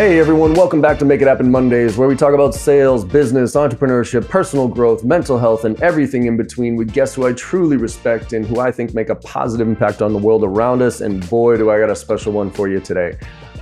Hey everyone, welcome back to Make It Happen Mondays, where we talk about sales, business, entrepreneurship, personal growth, mental health, and everything in between with guests who I truly respect and who I think make a positive impact on the world around us. And boy, do I got a special one for you today.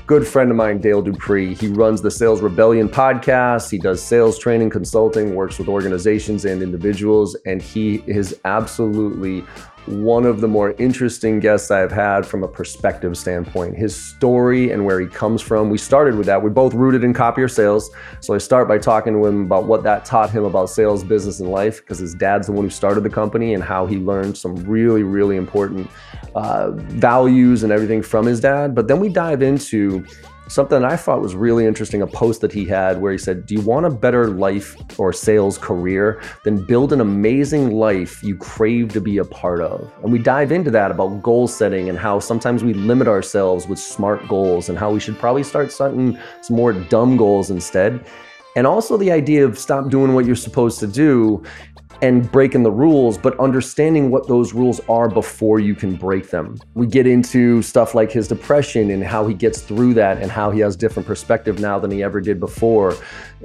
Good friend of mine, Dale Dupree. He runs the Sales Rebellion podcast. He does sales training, consulting, works with organizations and individuals, and he is absolutely one of the more interesting guests I've had from a perspective standpoint. His story and where he comes from. We started with that. We're both rooted in copier sales. So I start by talking to him about what that taught him about sales, business, and life, because his dad's the one who started the company and how he learned some really, really important uh, values and everything from his dad. But then we dive into something I thought was really interesting a post that he had where he said, Do you want a better life or sales career? Then build an amazing life you crave to be a part of. And we dive into that about goal setting and how sometimes we limit ourselves with smart goals and how we should probably start setting some more dumb goals instead. And also the idea of stop doing what you're supposed to do and breaking the rules, but understanding what those rules are before you can break them. We get into stuff like his depression and how he gets through that and how he has different perspective now than he ever did before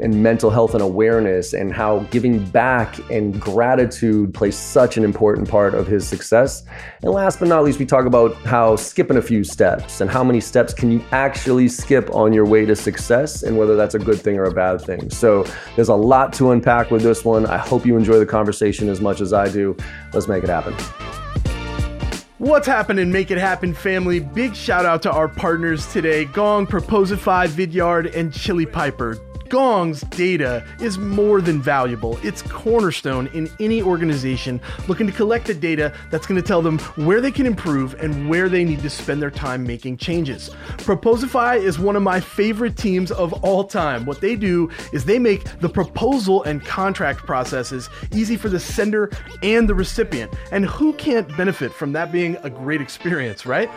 and mental health and awareness and how giving back and gratitude plays such an important part of his success. And last but not least, we talk about how skipping a few steps and how many steps can you actually skip on your way to success and whether that's a good thing or a bad thing. So there's a lot to unpack with this one. I hope you enjoy the conversation as much as I do. Let's make it happen. What's happening, Make It Happen family? Big shout out to our partners today Gong, Proposify, Vidyard, and Chili Piper. Gong's data is more than valuable. It's cornerstone in any organization looking to collect the data that's going to tell them where they can improve and where they need to spend their time making changes. Proposify is one of my favorite teams of all time. What they do is they make the proposal and contract processes easy for the sender and the recipient. And who can't benefit from that being a great experience, right?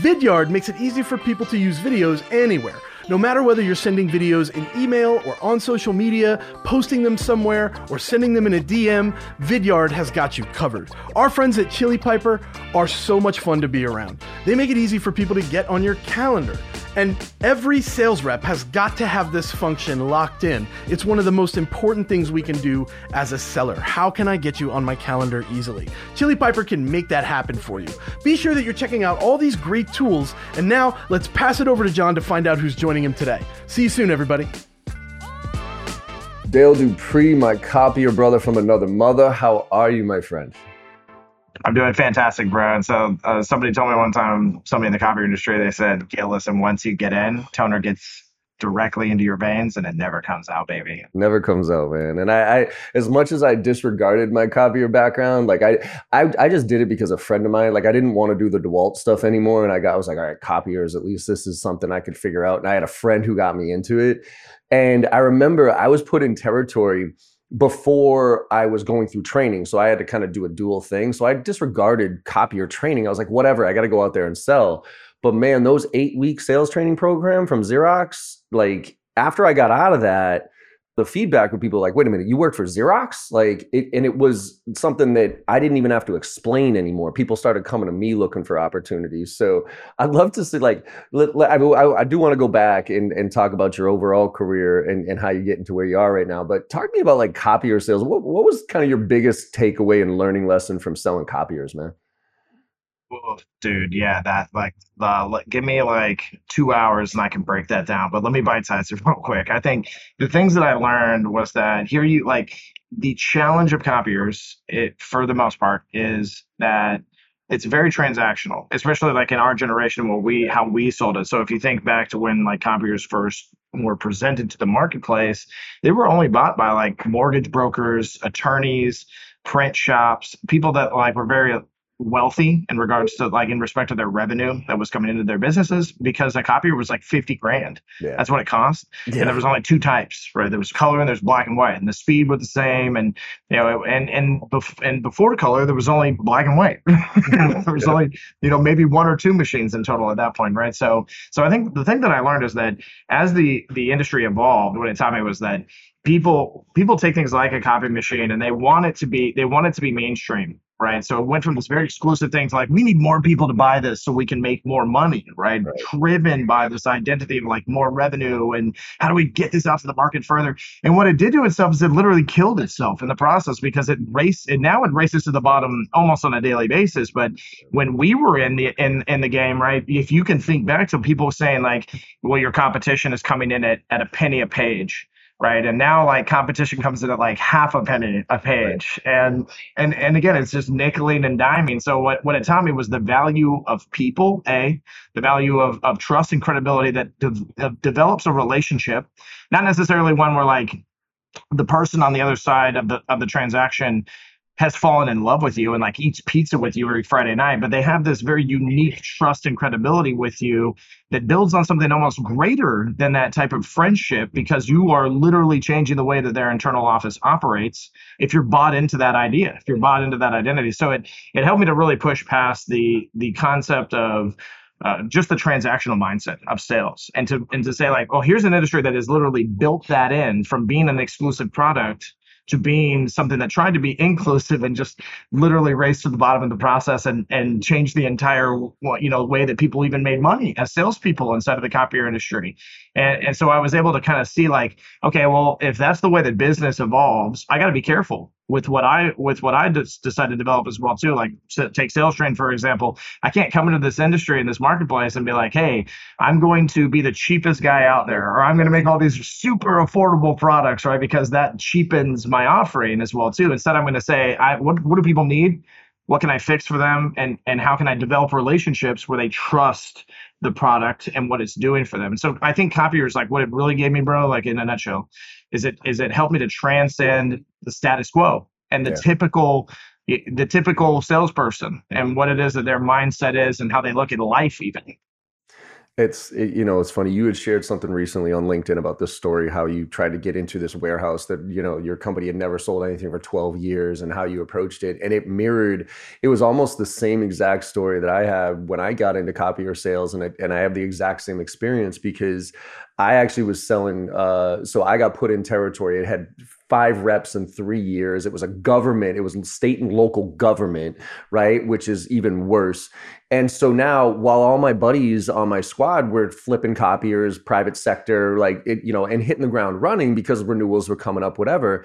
Vidyard makes it easy for people to use videos anywhere. No matter whether you're sending videos in email or on social media, posting them somewhere, or sending them in a DM, Vidyard has got you covered. Our friends at Chili Piper are so much fun to be around. They make it easy for people to get on your calendar. And every sales rep has got to have this function locked in. It's one of the most important things we can do as a seller. How can I get you on my calendar easily? Chili Piper can make that happen for you. Be sure that you're checking out all these great tools. And now let's pass it over to John to find out who's joining him today. See you soon, everybody. Dale Dupree, my copier brother from another mother. How are you, my friend? I'm doing fantastic, bro. And so uh, somebody told me one time, somebody in the copier industry, they said, "Yeah, listen, once you get in, toner gets directly into your veins and it never comes out, baby. Never comes out, man. And I, I as much as I disregarded my copier background, like I, I, I just did it because a friend of mine, like I didn't want to do the DeWalt stuff anymore. And I got, I was like, all right, copiers, at least this is something I could figure out. And I had a friend who got me into it. And I remember I was put in territory before I was going through training. So I had to kind of do a dual thing. So I disregarded copier training. I was like, whatever, I got to go out there and sell. But man, those eight week sales training program from Xerox, like after I got out of that, the feedback with people like, wait a minute, you worked for Xerox? Like, it, and it was something that I didn't even have to explain anymore. People started coming to me looking for opportunities. So I'd love to see, like, I, do want to go back and, and talk about your overall career and, and how you get into where you are right now. But talk to me about like copier sales. What, what was kind of your biggest takeaway and learning lesson from selling copiers, man? Dude, yeah, that like, give me like two hours and I can break that down. But let me bite size it real quick. I think the things that I learned was that here you like the challenge of copiers, it for the most part, is that it's very transactional, especially like in our generation where we how we sold it. So if you think back to when like copiers first were presented to the marketplace, they were only bought by like mortgage brokers, attorneys, print shops, people that like were very wealthy in regards to like in respect to their revenue that was coming into their businesses because a copier was like 50 grand. Yeah. That's what it cost. Yeah. And there was only two types, right? There was color and there's black and white and the speed was the same. And, you know, and, and, bef- and before color, there was only black and white. there was yeah. only, you know, maybe one or two machines in total at that point. Right. So, so I think the thing that I learned is that as the, the industry evolved, what it taught me was that people, people take things like a copy machine and they want it to be, they want it to be mainstream right? So it went from this very exclusive thing to like, we need more people to buy this so we can make more money, right? right? Driven by this identity of like more revenue and how do we get this out to the market further? And what it did to itself is it literally killed itself in the process because it raced and now it races to the bottom almost on a daily basis. But when we were in the in in the game, right? If you can think back to people saying like, well, your competition is coming in at, at a penny a page right? And now like competition comes in at like half a penny a page, right. and and and again, it's just nickeling and diming. So what what it taught me was the value of people, a the value of of trust and credibility that de- develops a relationship, not necessarily one where like the person on the other side of the of the transaction has fallen in love with you and like eats pizza with you every Friday night, but they have this very unique trust and credibility with you that builds on something almost greater than that type of friendship because you are literally changing the way that their internal office operates if you're bought into that idea, if you're bought into that identity. So it it helped me to really push past the the concept of uh, just the transactional mindset of sales and to and to say like oh here's an industry that has literally built that in from being an exclusive product to being something that tried to be inclusive and just literally race to the bottom of the process and and change the entire you know way that people even made money as salespeople inside of the copier industry. And and so I was able to kind of see like, okay, well, if that's the way that business evolves, I got to be careful with what I with what I just decided to develop as well too. Like take sales train for example. I can't come into this industry in this marketplace and be like, hey, I'm going to be the cheapest guy out there, or I'm going to make all these super affordable products, right? Because that cheapens my offering as well too. Instead, I'm going to say, I what what do people need? What can I fix for them, and and how can I develop relationships where they trust the product and what it's doing for them. And so I think copiers like what it really gave me, bro, like in a nutshell, is it is it helped me to transcend the status quo and the yeah. typical the typical salesperson and what it is that their mindset is and how they look at life even it's it, you know it's funny you had shared something recently on linkedin about this story how you tried to get into this warehouse that you know your company had never sold anything for 12 years and how you approached it and it mirrored it was almost the same exact story that i had when i got into copier sales and, it, and i have the exact same experience because i actually was selling uh, so i got put in territory. It had five reps in three years. It was a government, it was state and local government, right? Which is even worse. And so now, while all my buddies on my squad were flipping copiers, private sector, like it, you know, and hitting the ground running because renewals were coming up, whatever.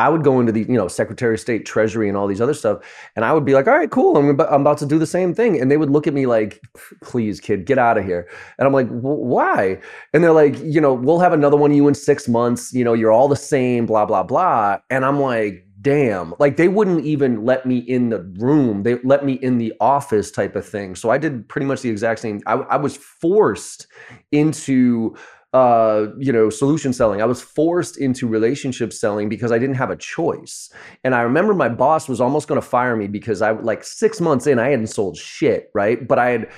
I would go into the, you know, Secretary of State, Treasury, and all these other stuff, and I would be like, "All right, cool. I'm, about, I'm about to do the same thing," and they would look at me like, "Please, kid, get out of here." And I'm like, "Why?" And they're like, "You know, we'll have another one of you in six months. You know, you're all the same, blah blah blah." And I'm like, "Damn!" Like they wouldn't even let me in the room; they let me in the office, type of thing. So I did pretty much the exact same. I, I was forced into uh, you know, solution selling. I was forced into relationship selling because I didn't have a choice. And I remember my boss was almost going to fire me because I like six months in, I hadn't sold shit, right? But I had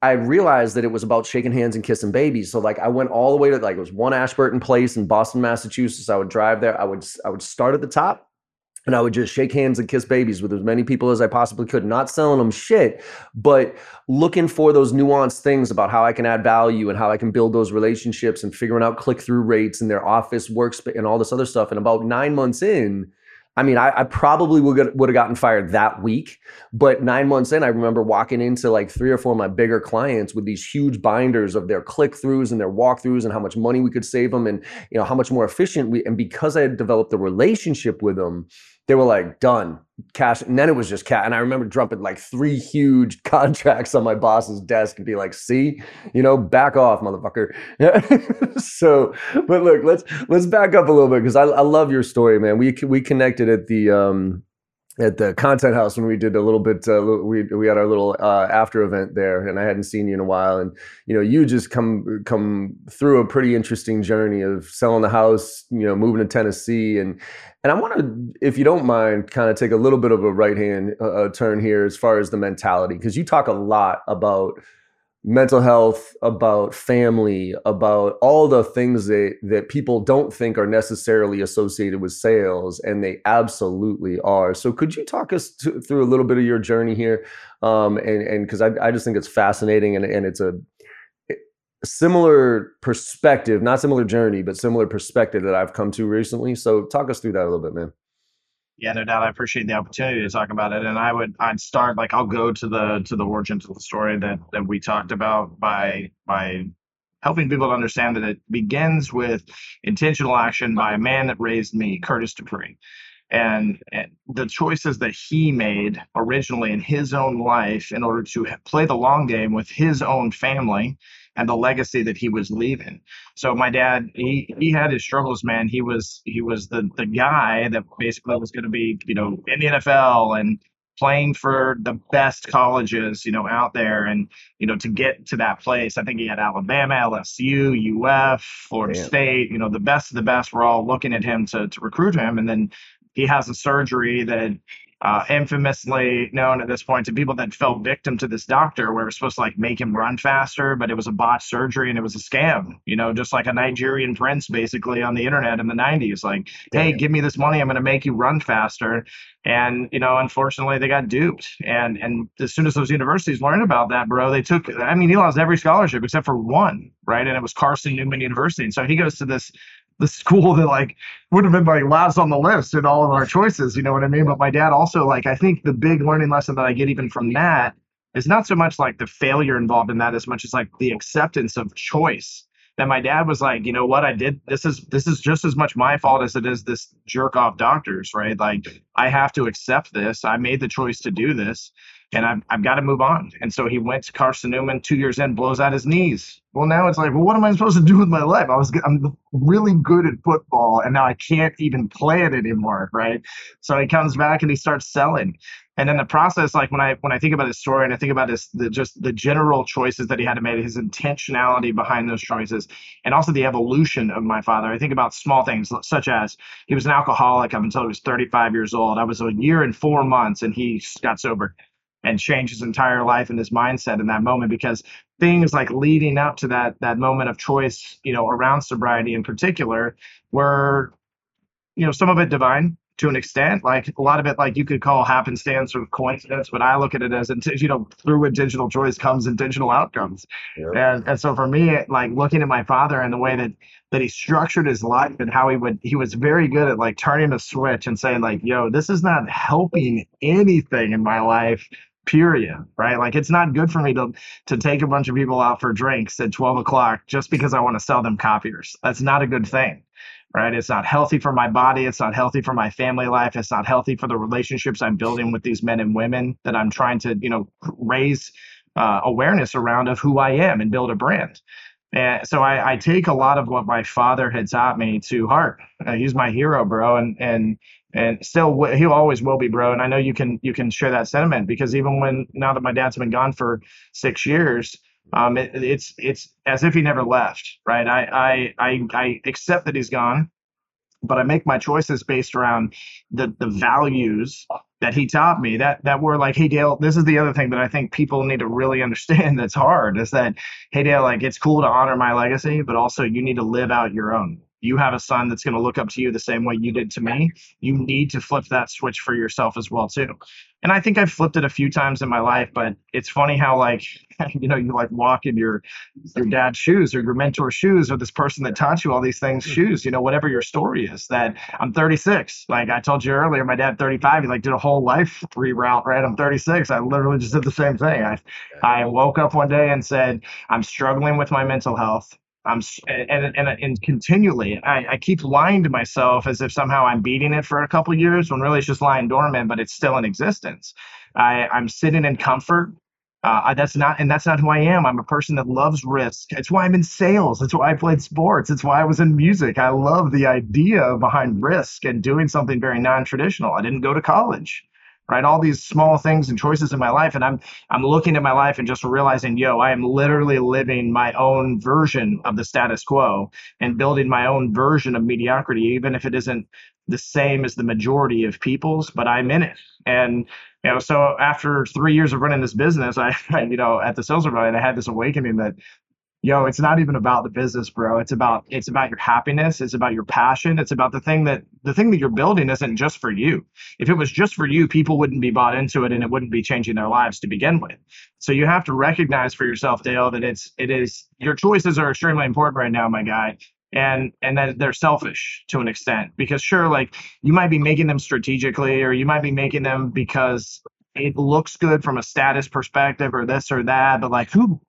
I realized that it was about shaking hands and kissing babies. So like I went all the way to like it was one Ashburton Place in Boston, Massachusetts. I would drive there. I would I would start at the top and I would just shake hands and kiss babies with as many people as I possibly could, not selling them shit, but looking for those nuanced things about how I can add value and how I can build those relationships and figuring out click through rates and their office workspace and all this other stuff. And about nine months in, I mean, I, I probably would have gotten fired that week, but nine months in, I remember walking into like three or four of my bigger clients with these huge binders of their click throughs and their walkthroughs and how much money we could save them and you know how much more efficient we. And because I had developed a relationship with them, they were like done. Cash and then it was just cat and i remember dropping like three huge contracts on my boss's desk and be like see? You know back off motherfucker. So but look let's let's back up a little bit because I, I love your story man. We we connected at the um at the content house when we did a little bit uh, we we had our little uh, after event there and I hadn't seen you in a while and you know you just come come through a pretty interesting journey of selling the house you know moving to Tennessee and and I want to if you don't mind kind of take a little bit of a right hand uh, turn here as far as the mentality because you talk a lot about mental health, about family, about all the things that that people don't think are necessarily associated with sales, and they absolutely are. So, could you talk us to, through a little bit of your journey here? Um, and and because I, I just think it's fascinating, and and it's a similar perspective, not similar journey, but similar perspective that I've come to recently. So, talk us through that a little bit, man. Yeah, no doubt. I appreciate the opportunity to talk about it. And I would, I'd start like I'll go to the to the origin to the story that that we talked about by by helping people to understand that it begins with intentional action by a man that raised me, Curtis Dupree. And, and the choices that he made originally in his own life in order to play the long game with his own family and the legacy that he was leaving. So my dad, he he had his struggles, man. He was he was the the guy that basically was going to be, you know, in the NFL and playing for the best colleges, you know, out there and, you know, to get to that place. I think he had Alabama, LSU, UF, Florida Damn. State, you know, the best of the best were all looking at him to to recruit him. And then he has a surgery that uh, infamously known at this point to people that fell victim to this doctor where it was supposed to like make him run faster, but it was a botched surgery and it was a scam, you know, just like a Nigerian prince basically on the internet in the 90s. Like, hey, give me this money, I'm going to make you run faster. And, you know, unfortunately they got duped. And and as soon as those universities learned about that, bro, they took, I mean, he lost every scholarship except for one, right? And it was Carson Newman University. And so he goes to this the school that like would have been like last on the list in all of our choices. You know what I mean? But my dad also like I think the big learning lesson that I get even from that is not so much like the failure involved in that as much as like the acceptance of choice. That my dad was like, you know what, I did this is this is just as much my fault as it is this jerk off doctors, right? Like I have to accept this. I made the choice to do this and I've, I've got to move on. And so he went to Carson Newman two years in, blows out his knees. Well, now it's like, well, what am I supposed to do with my life? I was, I'm really good at football, and now I can't even play it anymore, right? So he comes back and he starts selling. And in the process, like when I when I think about his story and I think about his the, just the general choices that he had to make, his intentionality behind those choices, and also the evolution of my father. I think about small things such as he was an alcoholic up until he was 35 years old. I was a year and four months, and he got sober and change his entire life and his mindset in that moment because things like leading up to that that moment of choice you know around sobriety in particular were you know some of it divine to an extent. Like a lot of it like you could call happenstance or coincidence but i look at it as you know through intentional choice comes intentional outcomes. Yep. and and so for me like looking at my father and the way that that he structured his life and how he would he was very good at like turning a switch and saying like yo this is not helping anything in my life period right? Like it's not good for me to to take a bunch of people out for drinks at 12 o'clock just because i want to sell them copiers. That's not a good thing right? It's not healthy for my body. It's not healthy for my family life. It's not healthy for the relationships i'm building with these men and women that i'm trying to you know raise uh, awareness around of who i am and build a brand. And so I, I, take a lot of what my father had taught me to heart. He's my hero, bro, and and and still he'll always will be bro. And i know you can you can share that sentiment because even when now that my dad's been gone for six years um it, it's it's as if he never left right? I, I i i accept that he's gone but i make my choices based around the the values that he taught me that that were like hey dale this is the other thing that i think people need to really understand that's hard is that hey dale like it's cool to honor my legacy but also you need to live out your own you have a son that's going to look up to you the same way you did to me you need to flip that switch for yourself as well too. And i think i've flipped it a few times in my life but it's funny how like you know you like walk in your your dad's shoes or your mentor's shoes or this person that taught you all these things hmm. shoes you know whatever your story is that i'm 36 like i told you earlier my dad 35 he like did a whole life reroute right? I'm 36 i literally just did the same thing. I i woke up one day and said i'm struggling with my mental health I'm and and and continually, I, I keep lying to myself as if somehow I'm beating it for a couple years when really it's just lying dormant, but it's still in existence. I, I'm sitting in comfort. Uh, that's not, and that's not who I am. I'm a person that loves risk. It's why I'm in sales. It's why I played sports. It's why I was in music. I love the idea behind risk and doing something very non-traditional. I didn't go to college right? All these small things and choices in my life. And I'm I'm looking at my life and just realizing, yo, I am literally living my own version of the status quo and building my own version of mediocrity, even if it isn't the same as the majority of people's, but I'm in it. And you know, so after three years of running this business, I, I you know, at the sales rebellion, I had this awakening that yo it's not even about the business bro. It's about it's about your happiness. It's about your passion. It's about the thing that the thing that you're building isn't just for you. If it was just for you people wouldn't be bought into it and it wouldn't be changing their lives to begin with. So you have to recognize for yourself dale that it's it is your choices are extremely important right now my guy. And and that they're selfish to an extent because sure like you might be making them strategically or you might be making them because it looks good from a status perspective or this or that but like who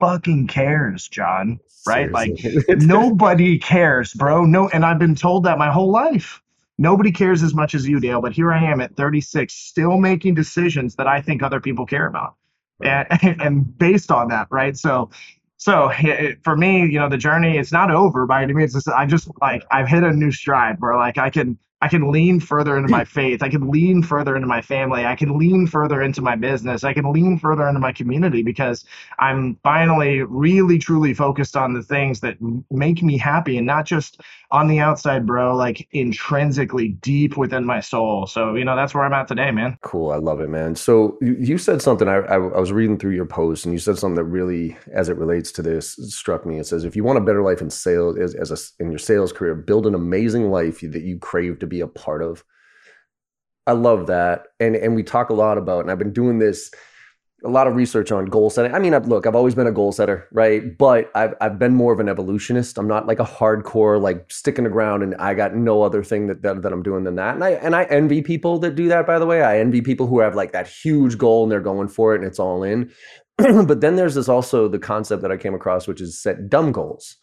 fucking cares john right? Seriously. like nobody cares bro. No and i've been told that my whole life. Nobody cares as much as you dale but here i am at 36 still making decisions that i think other people care about. And and based on that right? So so it, for me, you know, the journey it's not over by any means. It's, I just like I've hit a new stride where like I can I can lean further into my hmm. faith. I can lean further into my family. I can lean further into my business. I can lean further into my community because I'm finally really truly focused on the things that make me happy and not just on the outside, bro, like intrinsically deep within my soul. So, you know, that's where I'm at today, man. Cool. I love it, man. So you you said something, I, I, I was reading through your post and you said something that really, as it relates to this, struck me. It says, if you want a better life in sales, as, as a, in your sales career, build an amazing life that you crave to be a part of. I love that. And, and we talk a lot about, and I've been doing this a lot of research on goal setting. I mean, I've, look, I've always been a goal setter, right? But I've I've been more of an evolutionist. I'm not like a hardcore like sticking the ground, and I got no other thing that, that that I'm doing than that. And I and I envy people that do that. By the way, I envy people who have like that huge goal and they're going for it and it's all in. but then there's this also the concept that I came across, which is set dumb goals.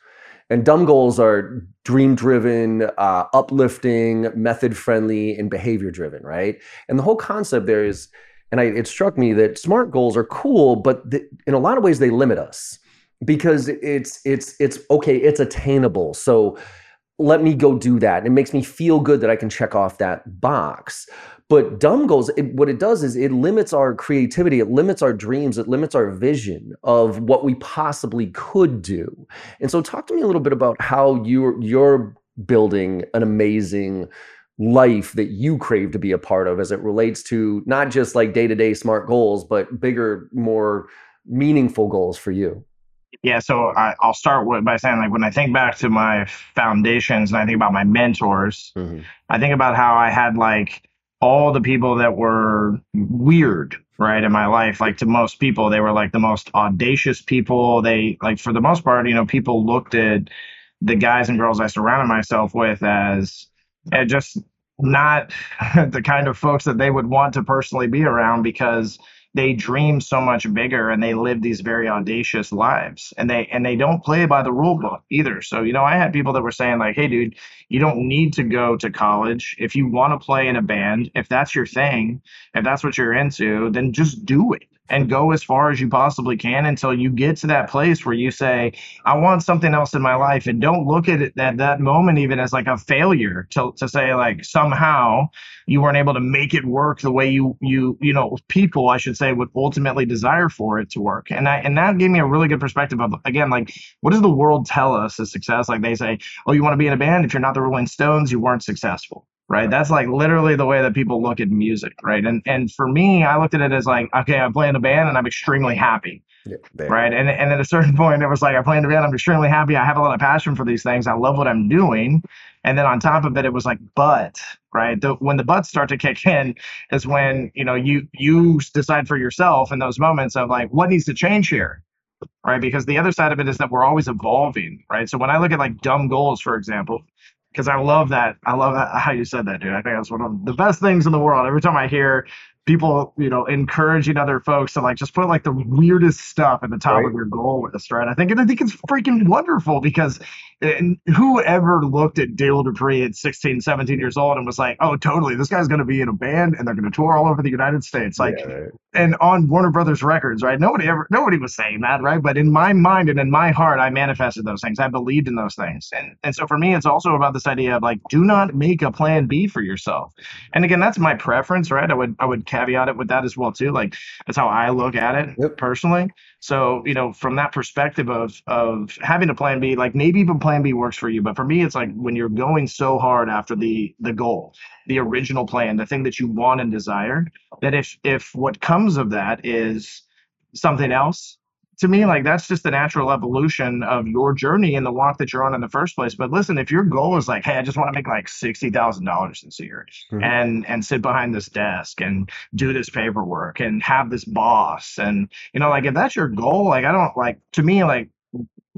And dumb goals are dream driven, uh, uplifting, method friendly, and behavior driven, right? And the whole concept there is and I, it struck me that smart goals are cool, but in a lot of ways they limit us because it's it's it's okay, it's attainable. So let me go do that. It makes me feel good that I can check off that box. But dumb goals, it, what it does is it limits our creativity, it limits our dreams, it limits our vision of what we possibly could do. And so, talk to me a little bit about how you're you're building an amazing life that you crave to be a part of as it relates to not just like day-to-day smart goals but bigger more meaningful goals for you Yeah, so I, I'll start with, by saying, like, when I think back to my foundations and I think about my mentors, Mhm. I think about how I had like all the people that were weird, right, in my life. Like to most people, they were like the most audacious people. They like for the most part, you know, people looked at the guys and girls I surrounded myself with as uh, just not the kind of folks that they would want to personally be around because they dream so much bigger and they live these very audacious lives. And they and they don't play by the rule book either. So you know i had people that were saying like hey dude you don't need to go to college. If you want to play in a band if that's your thing if that's what you're into then just do it and go as far as you possibly can until you get to that place where you say i want something else in my life and don't look at it at that moment even as like a failure to, to say like somehow you weren't able to make it work the way you you you know people i should say would ultimately desire for it to work. And I, and that gave me a really good perspective of again like what does the world tell us as success? Like they say oh you want to be in a band if you're not the rolling stones you weren't successful right that's like literally the way that people look at music right and and for me i looked at it as like okay i'm playing a band and i'm extremely happy yeah, right? And and at a certain point, it was like I play in the band. I'm extremely happy. I have a lot of passion for these things. I love what I'm doing. And then on top of it, it was like, but right, the, when the buts start to kick in, is when you know you you decide for yourself in those moments of like what needs to change here, right? Because the other side of it is that we're always evolving, right? So when I look at like dumb goals, for example. Because I love that. I love how you said that, dude. I think that's one of the best things in the world. Every time I hear people, you know, encouraging other folks to like just put like the weirdest stuff at the top Right. of your goal list, right? I think I think it's freaking wonderful because and whoever looked at Dale Dupree at 16, 17 years old and was like, oh, totally, this guy's going to be in a band and they're going to tour all over the United States, like, Yeah, right. and on Warner Brothers Records, right? Nobody ever, nobody was saying that, right? But in my mind and in my heart, I manifested those things. I believed in those things, and and so for me, it's also about this idea of like, do not make a plan B for yourself. And again, that's my preference, right? I would I would caveat it with that as well too. Like that's how I look at it Yep. personally. So you know, from that perspective of of having a plan B, like maybe even plan B works for you, but for me, it's like when you're going so hard after the the goal, the original plan, the thing that you want and desire, that if if what comes of that is something else to me like that's just the natural evolution of your journey and the walk that you're on in the first place but listen if your goal is like hey i just want to make like $60000 this year Mhm. and and sit behind this desk and do this paperwork and have this boss and you know like if that's your goal like i don't like to me like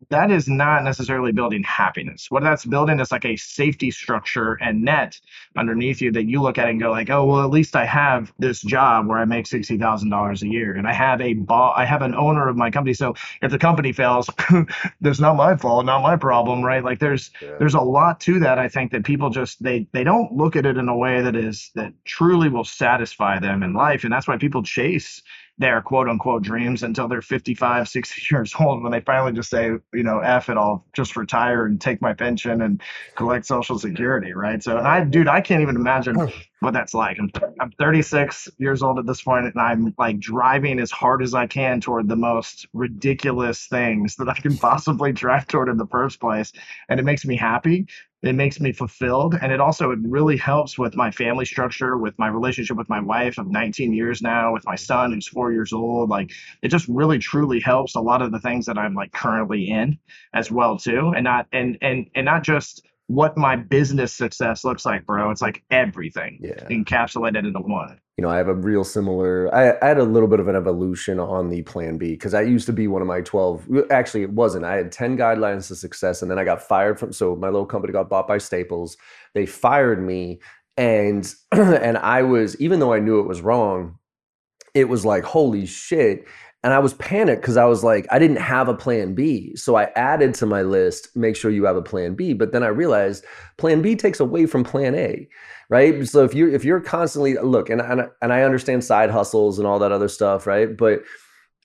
that is not necessarily building happiness. What that's building is like a safety structure and net underneath you that you look at and go like, oh well, at least I have this job where I make sixty thousand dollars a year, and I have a boss, I have an owner of my company. So if the company fails, there's not my fault, not my problem, right? Like there's yeah. there's a lot to that. I think that people just they they don't look at it in a way that is that truly will satisfy them in life, and that's why people chase their quote unquote dreams until they're 55, 60 years old when they finally just say, you know, F it, I'll just retire and take my pension and collect Social Security, right? So, I, dude, I can't even imagine oh. what that's like. I'm, I'm 36 years old at this point, and I'm like driving as hard as I can toward the most ridiculous things that I can possibly drive toward in the first place. And it makes me happy it makes me fulfilled. And it also it really helps with my family structure with my relationship with my wife. Of 19 years now with my son who's four years old. Like it just really truly helps a lot of the things that i'm like currently in as well too. And not and and and not just what my business success looks like bro it's like everything yeah. encapsulated into one you know, I have a real similar. I, I, had a little bit of an evolution on the Plan B because I used to be one of my twelve. Actually, it wasn't. I had ten guidelines to success, and then I got fired from. So my little company got bought by Staples. They fired me, and and I was even though I knew it was wrong, it was like holy shit. And I was panicked because I was like, I didn't have a plan B. So I added to my list, make sure you have a plan B. But then I realized plan B takes away from plan A, right? So if you're if you're constantly look, and and, and I understand side hustles and all that other stuff, right? But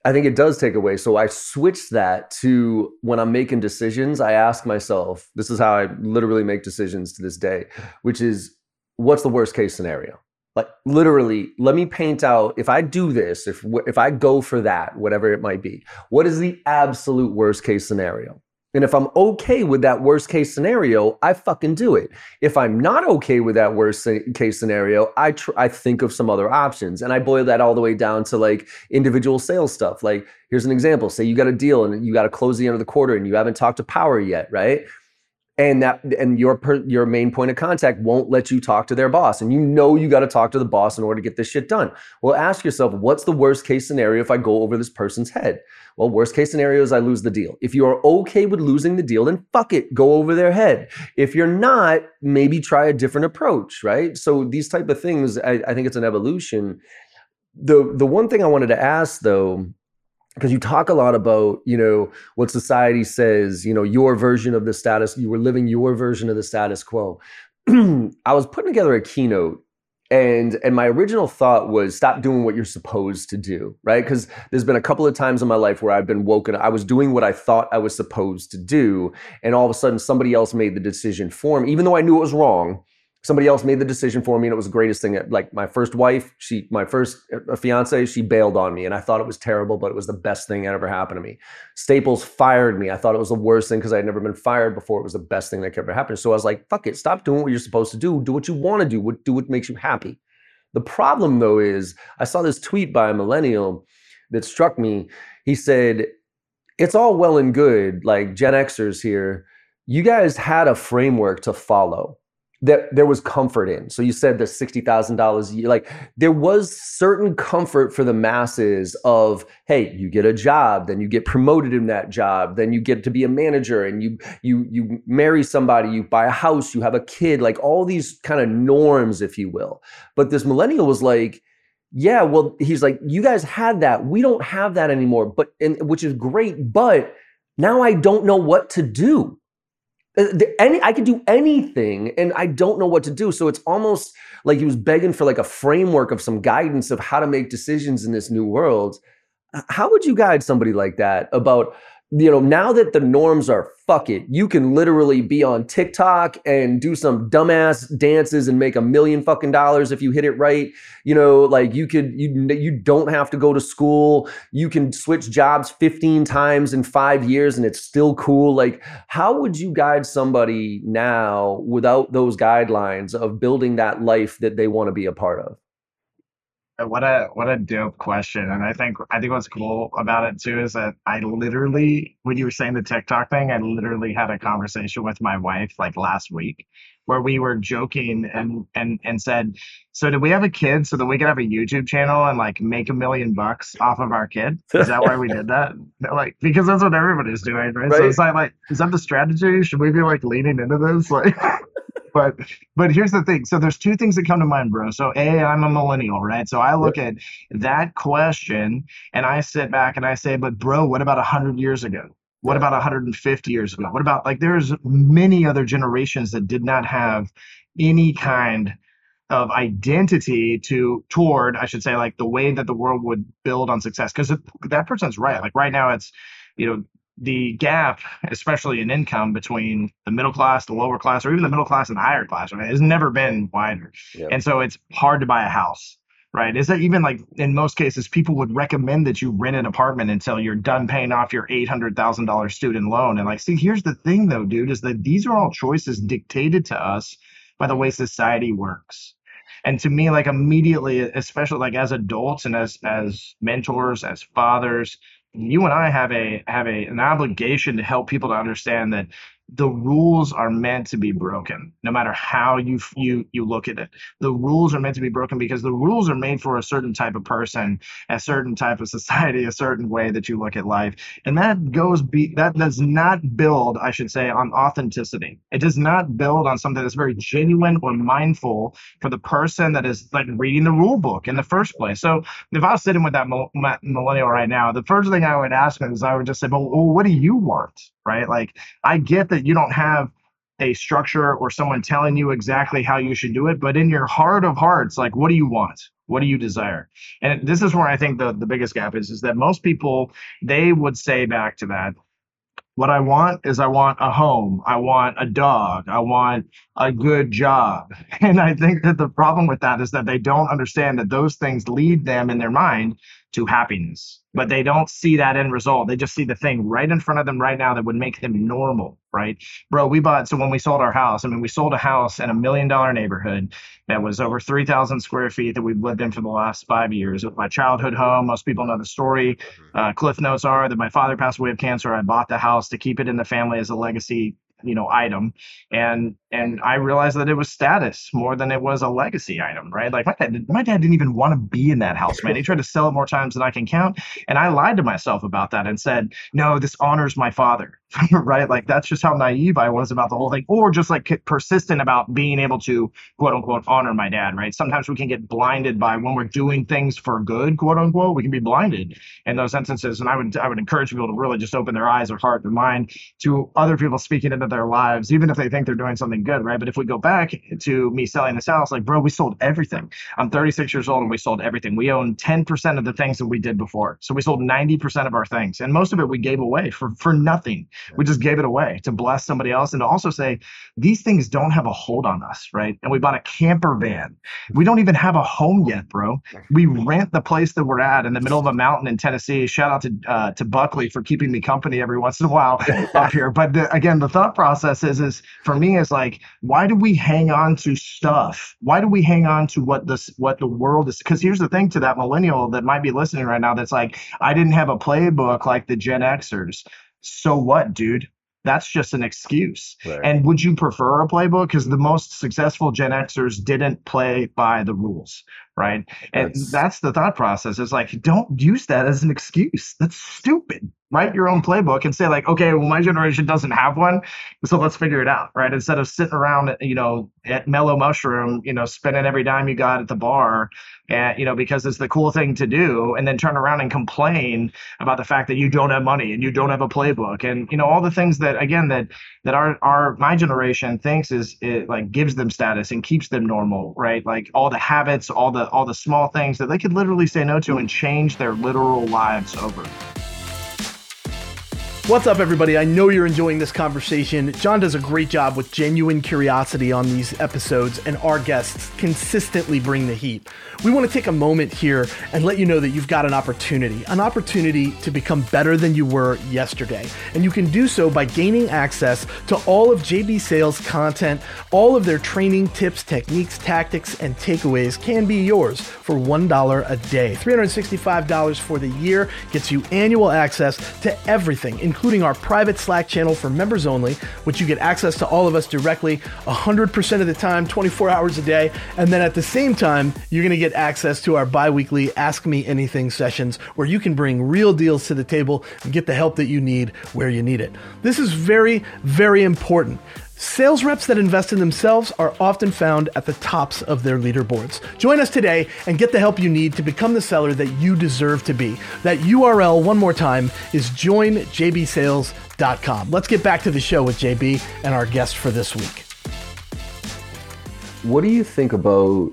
I think it does take away. So I switched that to when I'm making decisions, I ask myself, this is how I literally make decisions to this day, which is what's the worst case scenario? Like literally let me paint out if i do this if if i go for that whatever it might be what is the absolute worst case scenario? And if i'm okay with that worst case scenario i fucking do it. If i'm not okay with that worst case scenario i tr- i think of some other options. And i boil that all the way down to like individual sales stuff. Like here's an example. Say you got a deal and you got to close the end of the quarter and you haven't talked to power yet right and that and your per, your main point of contact won't let you talk to their boss. And you know you got to talk to the boss in order to get this shit done. Well ask yourself what's the worst case scenario if i go over this person's head? Well worst case scenario is i lose the deal. If you are okay with losing the deal then fuck it go over their head. If you're not maybe try a different approach right? So these type of things i, I think it's an evolution. The the one thing i wanted to ask though because you talk a lot about you know what society says you know your version of the status you were living your version of the status quo. I was putting together a keynote and and my original thought was stop doing what you're supposed to do right? Because there's been a couple of times in my life where i've been woken i was doing what i thought i was supposed to do and all of a sudden somebody else made the decision for me even though i knew it was wrong somebody else made the decision for me and it was the greatest thing. Like my first wife she my first uh, fiance she bailed on me and i thought it was terrible but it was the best thing that ever happened to me. Staples fired me. I thought it was the worst thing because i had never been fired before. It was the best thing that could ever happen. So i was like fuck it. Stop doing what you're supposed to do. Do what you want to do. What do what makes you happy. The problem though is i saw this tweet by a millennial that struck me. He said it's all well and good like gen xers here. You guys had a framework to follow that there was comfort in. So you said the sixty thousand dollars a year, like there was certain comfort for the masses of, hey, you get a job, then you get promoted in that job, then you get to be a manager, and you you you marry somebody, you buy a house, you have a kid, like all these kind of norms, if you will. But this millennial was like, yeah, well, he's like, you guys had that, we don't have that anymore, but and which is great, but now I don't know what to do Uh, any I could do anything and I don't know what to do. So it's almost like he was begging for like a framework of some guidance of how to make decisions in this new world. How would you guide somebody like that about you know, now that the norms are fuck it, you can literally be on TikTok and do some dumbass dances and make a million fucking dollars if you hit it right. You know, like you could you you don't have to go to school. You can switch jobs 15 times in 5 years and it's still cool. Like how would you guide somebody now without those guidelines of building that life that they want to be a part of? What a what a dope question. And I think I think what's cool about it too is that I literally when you were saying the TikTok thing, I literally had a conversation with my wife like last week where we were joking and and and said, So do we have a kid so that we could have a YouTube channel and like make a million bucks off of our kid? Is that why we did that? Like because that's what everybody's doing, right? right? So it's like like is that the strategy? Should we be like leaning into this? Like but but here's the thing. So there's two things that come to mind, bro. So a, I'm a millennial, right? So I look at that question and I sit back and I say, but bro, what about hundred years ago? What about 150 years ago? What about like there's many other generations that did not have any kind of identity to toward I should say like the way that the world would build on success because that person's right. Like right now it's you know the gap, especially in income between the middle class, the lower class, or even the middle class and the higher class, right, has never been wider. Yep. And so it's hard to buy a house, right? Is that even like in most cases, people would recommend that you rent an apartment until you're done paying off your $800,000 student loan. And like, see, here's the thing though, dude, is that these are all choices dictated to us by the way society works and to me like immediately especially like as adults and as as mentors as fathers you and I have a have a an obligation to help people to understand that the rules are meant to be broken no matter how you you you look at it. The rules are meant to be broken because the rules are made for a certain type of person a certain type of society a certain way that you look at life. And that goes be that does not build i should say on authenticity. It does not build on something that's very genuine or mindful for the person that is like reading the rule book in the first place. So if i was sitting with that millennial right now the first thing i would ask him is i would just say well what do you want right? Like I get that you don't have a structure or someone telling you exactly how you should do it, but in your heart of hearts, like what do you want? What do you desire? And this is where I think the, the biggest gap is, is that most people they would say back to that, what I want is I want a home, I want a dog, I want a good job. And I think that the problem with that is that they don't understand that those things lead them in their mind to happiness but they don't see that end result. They just see the thing right in front of them right now that would make them normal, right? Bro, we bought, so when we sold our house, I mean, we sold a house in a million dollar neighborhood that was over 3,000 square feet that we've lived in for the last five years. It was my childhood home. Most people know the story. Mm-hmm. Uh, Cliff notes are that my father passed away of cancer. I bought the house to keep it in the family as a legacy you know item and and i realized that it was status more than it was a legacy item right? Like my dad my dad didn't even want to be in that house man. He tried to sell it more times than i can count and i lied to myself about that and said no this honors my father right like that's just how naive i was about the whole thing or just like persistent about being able to quote unquote honor my dad right sometimes we can get blinded by when we're doing things for good quote unquote we can be blinded in those instances and i would i would encourage people to really just open their eyes or heart their mind to other people speaking into their lives, even if they think they're doing something good, right? But if we go back to me selling this house, like, bro, we sold everything. I'm 36 years old and we sold everything. We own 10% of the things that we did before. So we sold 90% of our things. And most of it we gave away for, for nothing. We just gave it away to bless somebody else and to also say, these things don't have a hold on us, right? And we bought a camper van. We don't even have a home yet, bro. We rent the place that we're at in the middle of a mountain in Tennessee. Shout out to uh, to Buckley for keeping me company every once in a while up here. But the, again, the thought process is is for me is like why do we hang on to stuff why do we hang on to what this what the world is because here's the thing to that millennial that might be listening right now that's like i didn't have a playbook like the gen xers so what dude that's just an excuse. Right. And would you prefer a playbook? Because the most successful Gen Xers didn't play by the rules, right? And that's, that's the thought process. It's like, don't use that as an excuse. That's stupid write your own playbook and say like okay well my generation doesn't have one so let's figure it out right? Instead of sitting around you know at mellow mushroom you know spending every dime you got at the bar and you know because it's the cool thing to do and then turn around and complain about the fact that you don't have money and you don't have a playbook. And you know all the things that again that that our our my generation thinks is it like gives them status and keeps them normal right? Like all the habits all the all the small things that they could literally say no to and change their literal lives over What's up, everybody? I know you're enjoying this conversation. John does a great job with genuine curiosity on these episodes, and our guests consistently bring the heat. We want to take a moment here and let you know that you've got an opportunity an opportunity to become better than you were yesterday. And you can do so by gaining access to all of JB Sales content, all of their training tips, techniques, tactics, and takeaways can be yours for $1 a day. $365 for the year gets you annual access to everything, including our private Slack channel for members only, which you get access to all of us directly 100% of the time, 24 hours a day. And then at the same time, you're going to get access to our bi weekly Ask Me Anything sessions where you can bring real deals to the table and get the help that you need where you need it. This is very, very important. Sales reps that invest in themselves are often found at the tops of their leaderboards. Join us today and get the help you need to become the seller that you deserve to be. That URL, one more time, is joinjbsales.com. Let's get back to the show with JB and our guest for this week. What do you think about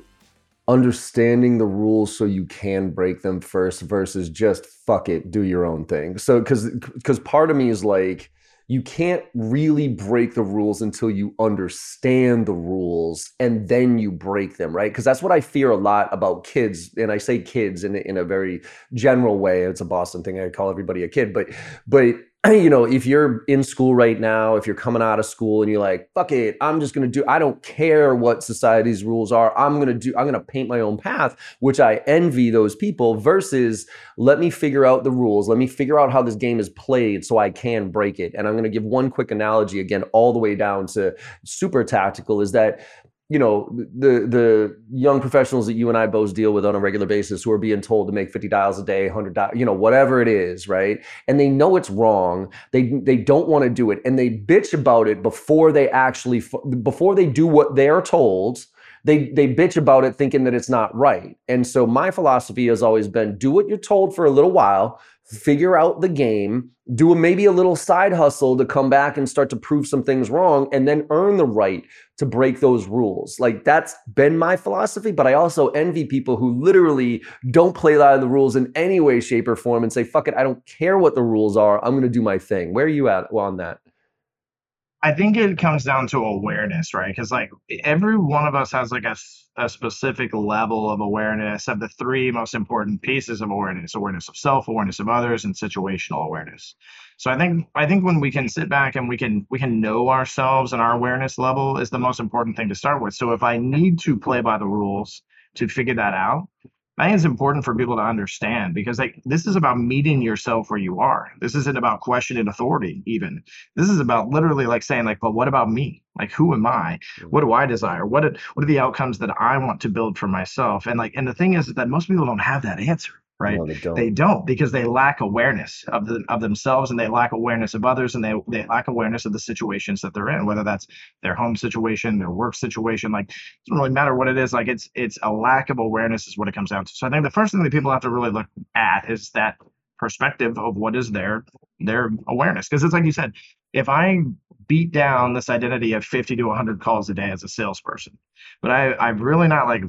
understanding the rules so you can break them first versus just fuck it, do your own thing? So, because because part of me is like, you can't really break the rules until you understand the rules and then you break them, right? Because that's what I fear a lot about kids. And I say kids in, in a very general way. It's a Boston thing. I call everybody a kid, but, but you know, if you're in school right now, if you're coming out of school and you're like, fuck it, I'm just going to do, I don't care what society's rules are. I'm going to do, I'm going to paint my own path, which I envy those people versus let me figure out the rules. Let me figure out how this game is played so I can break it. And I'm going to give one quick analogy again, all the way down to super tactical is that you know the the young professionals that you and I both deal with on a regular basis who are being told to make 50 dials a day 100 dials, you know whatever it is right? And they know it's wrong. They they don't want to do it. And they bitch about it before they actually before they do what they're told they they bitch about it thinking that it's not right. And so my philosophy has always been do what you're told for a little while figure out the game, do a, maybe a little side hustle to come back and start to prove some things wrong, and then earn the right to break those rules. Like that's been my philosophy, but I also envy people who literally don't play by the rules in any way, shape, or form and say, fuck it, I don't care what the rules are. I'm going to do my thing. Where are you at on that? I think it comes down to awareness, right? Because like every one of us has like a, a specific level of awareness of the three most important pieces of awareness: awareness of self, awareness of others, and situational awareness. So I think I think when we can sit back and we can we can know ourselves and our awareness level is the most important thing to start with. So if I need to play by the rules to figure that out, I think it's important for people to understand because like this is about meeting yourself where you are. This isn't about questioning authority even. This is about literally like saying like, but what about me? Like who am I? Mm-hmm. What do I desire? What what are the outcomes that I want to build for myself? And like and the thing is that most people don't have that answer right? No, they, don't. they don't because they lack awareness of the of themselves and they lack awareness of others and they they lack awareness of the situations that they're in, whether that's their home situation, their work situation. Like it doesn't really matter what it is. Like it's it's a lack of awareness is what it comes down to. So I think the first thing that people have to really look at is that perspective of what is their their awareness because it's like you said if i beat down this identity of 50 to 100 calls a day as a salesperson but i i've really not like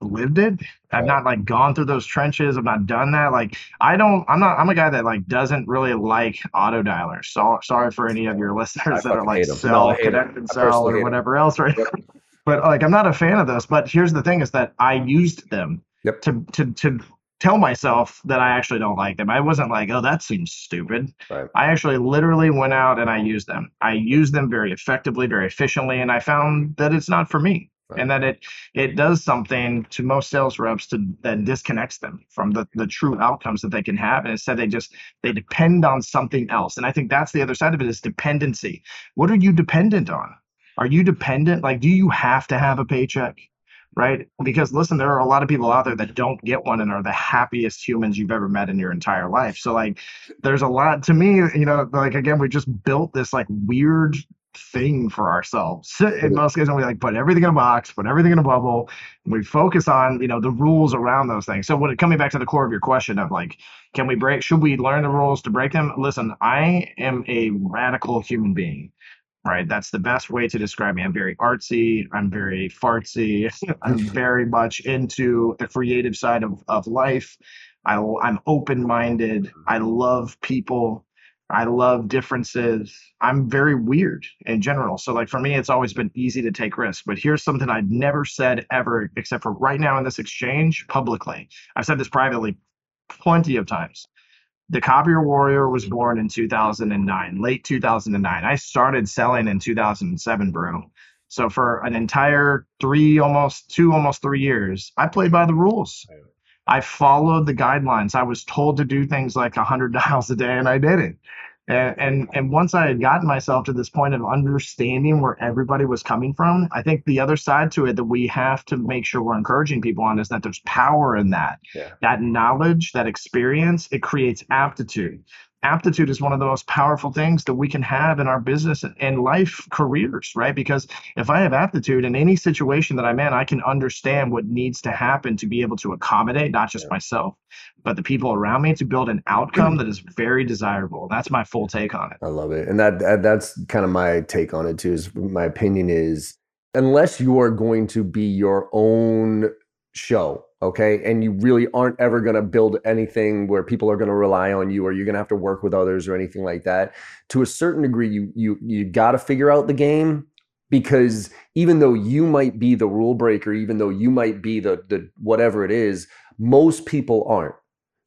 lived it. I've not like gone through those trenches. I've not done that. Like I don't. I'm not. I'm a guy that like doesn't really like auto dialers. So sorry for any of your listeners that are like sell, no, connect and sell or whatever else, right? Yep. but like I'm not a fan of those. But here's the thing: is that I used them yep. to to to tell myself that I actually don't like them. I wasn't like, oh, that seems stupid. Right. I actually literally went out and I used them. I used them very effectively, very efficiently, and I found that it's not for me. And that it it does something to most sales reps to that disconnects them from the, the true outcomes that they can have. And instead they just they depend on something else. And I think that's the other side of it is dependency. What are you dependent on? Are you dependent? Like, do you have to have a paycheck? Right? Because listen, there are a lot of people out there that don't get one and are the happiest humans you've ever met in your entire life. So like there's a lot to me, you know, like again, we just built this like weird thing for ourselves. In most cases, we like put everything in a box, put everything in a bubble, and we focus on you know the rules around those things. So when it coming back to the core of your question of like, can we break? Should we learn the rules to break them? Listen, I am a radical human being. Right, that's the best way to describe me. I'm very artsy. I'm very fartsy. I'm mm-hmm. very much into the creative side of, of life. I, I'm open minded. I mm-hmm. love people I love differences. I'm very weird in general. So, like, for me, it's always been easy to take risks. But here's something I'd never said ever, except for right now in this exchange publicly. I've said this privately plenty of times. The Copier Warrior was born in 2009, late 2009. I started selling in 2007, bro. So for an entire three, almost two, almost three years, I played by the rules. I followed the guidelines. I was told to do things like 100 dials a day, and I did it. And, and and once I had gotten myself to this point of understanding where everybody was coming from, I think the other side to it that we have to make sure we're encouraging people on is that there's power in that. Yeah. That knowledge, that experience, it creates aptitude aptitude is one of the most powerful things that we can have in our business and life careers, right? Because if I have aptitude in any situation that I'm in, I can understand what needs to happen to be able to accommodate not just myself, but the people around me to build an outcome that is very desirable. That's my full take on it. I love it. And that, that that's kind of my take on it too. Is my opinion is unless you are going to be your own show okay? And you really aren't ever going to build anything where people are going to rely on you or you're going to have to work with others or anything like that. To a certain degree you you you got to figure out the game because even though you might be the rule breaker even though you might be the the whatever it is most people aren't.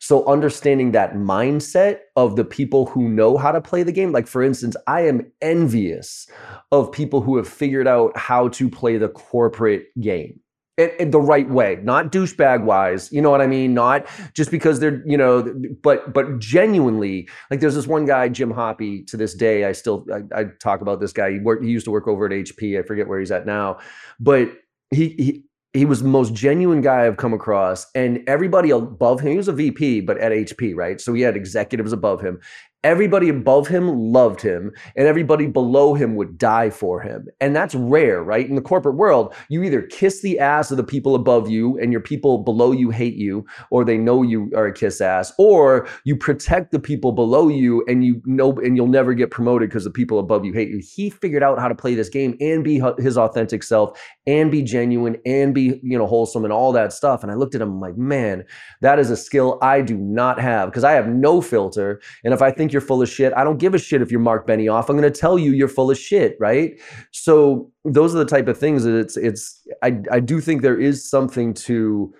So understanding that mindset of the people who know how to play the game like for instance i am envious of people who have figured out how to play the corporate game the right way, not douchebag wise. You know what I mean? Not just because they're, you know, but but genuinely, like there's this one guy, Jim Hoppy. To this day, I still I, I talk about this guy. He worked. He used to work over at HP. I forget where he's at now, but he he he was the most genuine guy I've come across. And everybody above him, he was a VP, but at HP, right? So he had executives above him everybody above him loved him and everybody below him would die for him. And that's rare right? In the corporate world you either kiss the ass of the people above you and your people below you hate you or they know you are a kiss ass or you protect the people below you and you know and you'll never get promoted because the people above you hate you. He figured out how to play this game and be his authentic self and be genuine and be you know wholesome and all that stuff. And i looked at him I'm like man that is a skill i do not have because i have no filter. And if i think think you're full of shit. I don't give a shit if you're Mark Benioff. I'm going to tell you you're full of shit, right? So those are the type of things that it's it's I I do think there is something to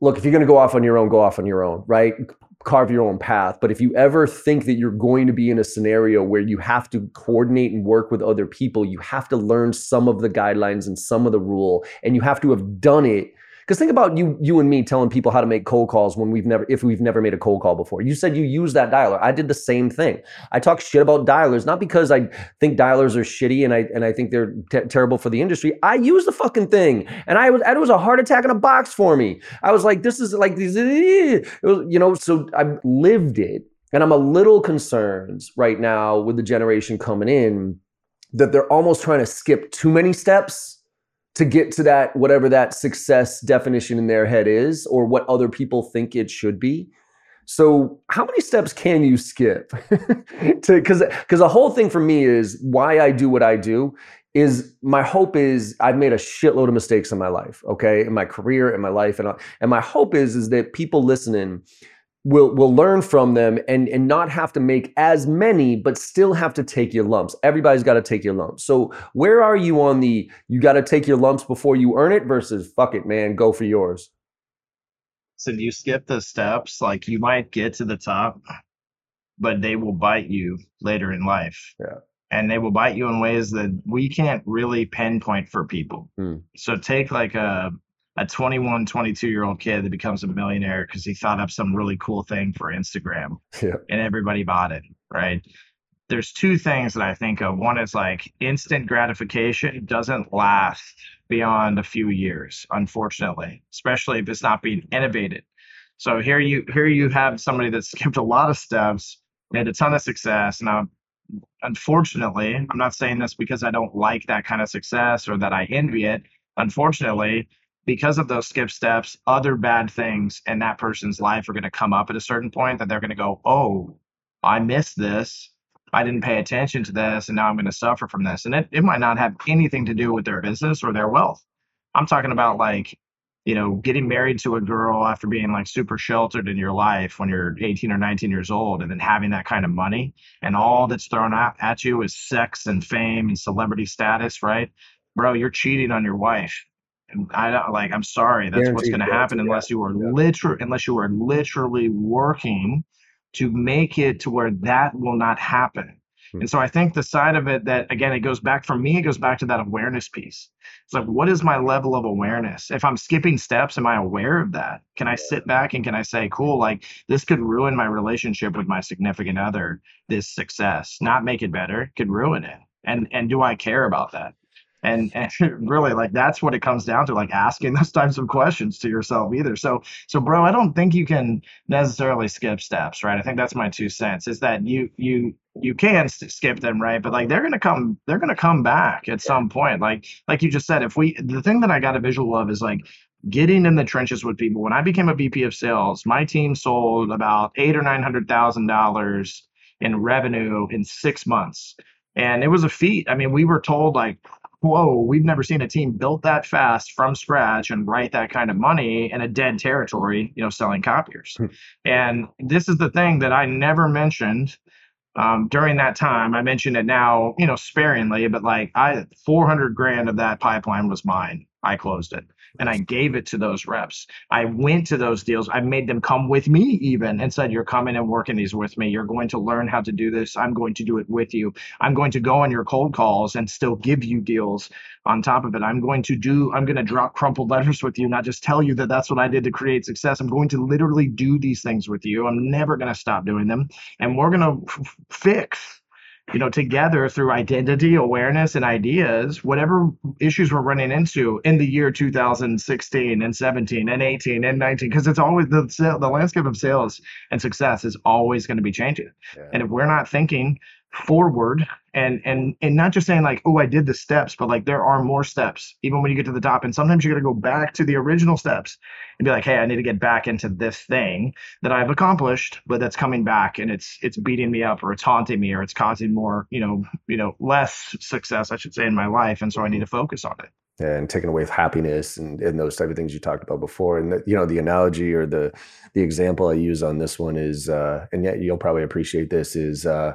look, if you're going to go off on your own, go off on your own, right? Carve your own path. But if you ever think that you're going to be in a scenario where you have to coordinate and work with other people, you have to learn some of the guidelines and some of the rule, and you have to have done it because think about you, you and me telling people how to make cold calls when we've never, if we've never made a cold call before. You said you use that dialer. I did the same thing. I talk shit about dialers, not because I think dialers are shitty and I and I think they're terrible for the industry. I use the fucking thing, and I was, it was a heart attack in a box for me. I was like, this is like these, eh, was, you know. So I lived it, and I'm a little concerned right now with the generation coming in that they're almost trying to skip too many steps to get to that whatever that success definition in their head is or what other people think it should be. So how many steps can you skip to because because the whole thing for me is why i do what i do is my hope is i've made a shitload of mistakes in my life okay? In my career in my life and, uh, and my hope is is that people listening will will learn from them and and not have to make as many but still have to take your lumps. Everybody's got to take your lumps. So where are you on the you got to take your lumps before you earn it versus fuck it man go for yours so you skip the steps? Like you might get to the top but they will bite you later in life. Yeah. And they will bite you in ways that we can't really pinpoint for people. Hmm. so take like a a 21, 22 year old kid that becomes a millionaire because he thought up some really cool thing for Instagram yeah. and everybody bought it, right? There's two things that I think of. One is like instant gratification doesn't last beyond a few years, unfortunately, especially if it's not being innovated. So here you here you have somebody that skipped a lot of steps, made a ton of success. Now, unfortunately, I'm not saying this because I don't like that kind of success or that I envy it. Unfortunately, because of those skip steps, other bad things in that person's life are going to come up at a certain point that they're going to go, oh, I missed this. I didn't pay attention to this, and now I'm going to suffer from this. And it, it might not have anything to do with their business or their wealth. I'm talking about like you know, getting married to a girl after being like super sheltered in your life when you're 18 or 19 years old, and then having that kind of money, and all that's thrown at, at you is sex and fame and celebrity status, right? Bro, you're cheating on your wife. And I don't like. I'm sorry. That's what's going to happen guaranteed, unless you are yeah. literal, unless you are literally working to make it to where that will not happen. Hmm. And so I think the side of it that again, it goes back for me, it goes back to that awareness piece. It's like, what is my level of awareness? If I'm skipping steps, am I aware of that? Can I sit back and can I say, cool, like this could ruin my relationship with my significant other, this success, not make it better, could ruin it. And and do I care about that? And, and really like that's what it comes down to like asking those types of questions to yourself either. So so bro i don't think you can necessarily skip steps right? I think that's my two cents is that you you you can skip them right? But like they're gonna come they're gonna come back at some point. Like like you just said if we the thing that i got a visual of is like getting in the trenches with people. When i became a vp of sales my team sold about eight or nine hundred thousand dollars in revenue in six months. And it was a feat. I mean we were told like whoa we've never seen a team built that fast from scratch and write that kind of money in a dead territory you know selling copiers Hmm. and this is the thing that i never mentioned um, during that time. I mentioned it now, you know, sparingly, but like I 400 grand of that pipeline was mine. I closed it and I gave it to those reps. I went to those deals. I made them come with me even and said, You're coming and working these with me. You're going to learn how to do this. I'm going to do it with you. I'm going to go on your cold calls and still give you deals on top of it. I'm going to do, I'm going to drop crumpled letters with you, not just tell you that that's what I did to create success. I'm going to literally do these things with you. I'm never going to stop doing them. And we're going to f- fix you know, together through identity, awareness, and ideas, whatever issues we're running into in the year 2016 and 17 and 18 and 19, because it's always the the landscape of sales and success is always going to be changing. Yeah. And if we're not thinking forward and and and not just saying like, oh, I did the steps, but like there are more steps even when you get to the top. And sometimes you got to go back to the original steps and be like, hey, I need to get back into this thing that I've accomplished, but that's coming back and it's it's beating me up or it's haunting me or it's causing more, you know, you know, less success, I should say, in my life. And so I need to focus on it. and taking away happiness and, and those type of things you talked about before. And the, you know, the analogy or the the example I use on this one is, uh, and yet you'll probably appreciate this is uh,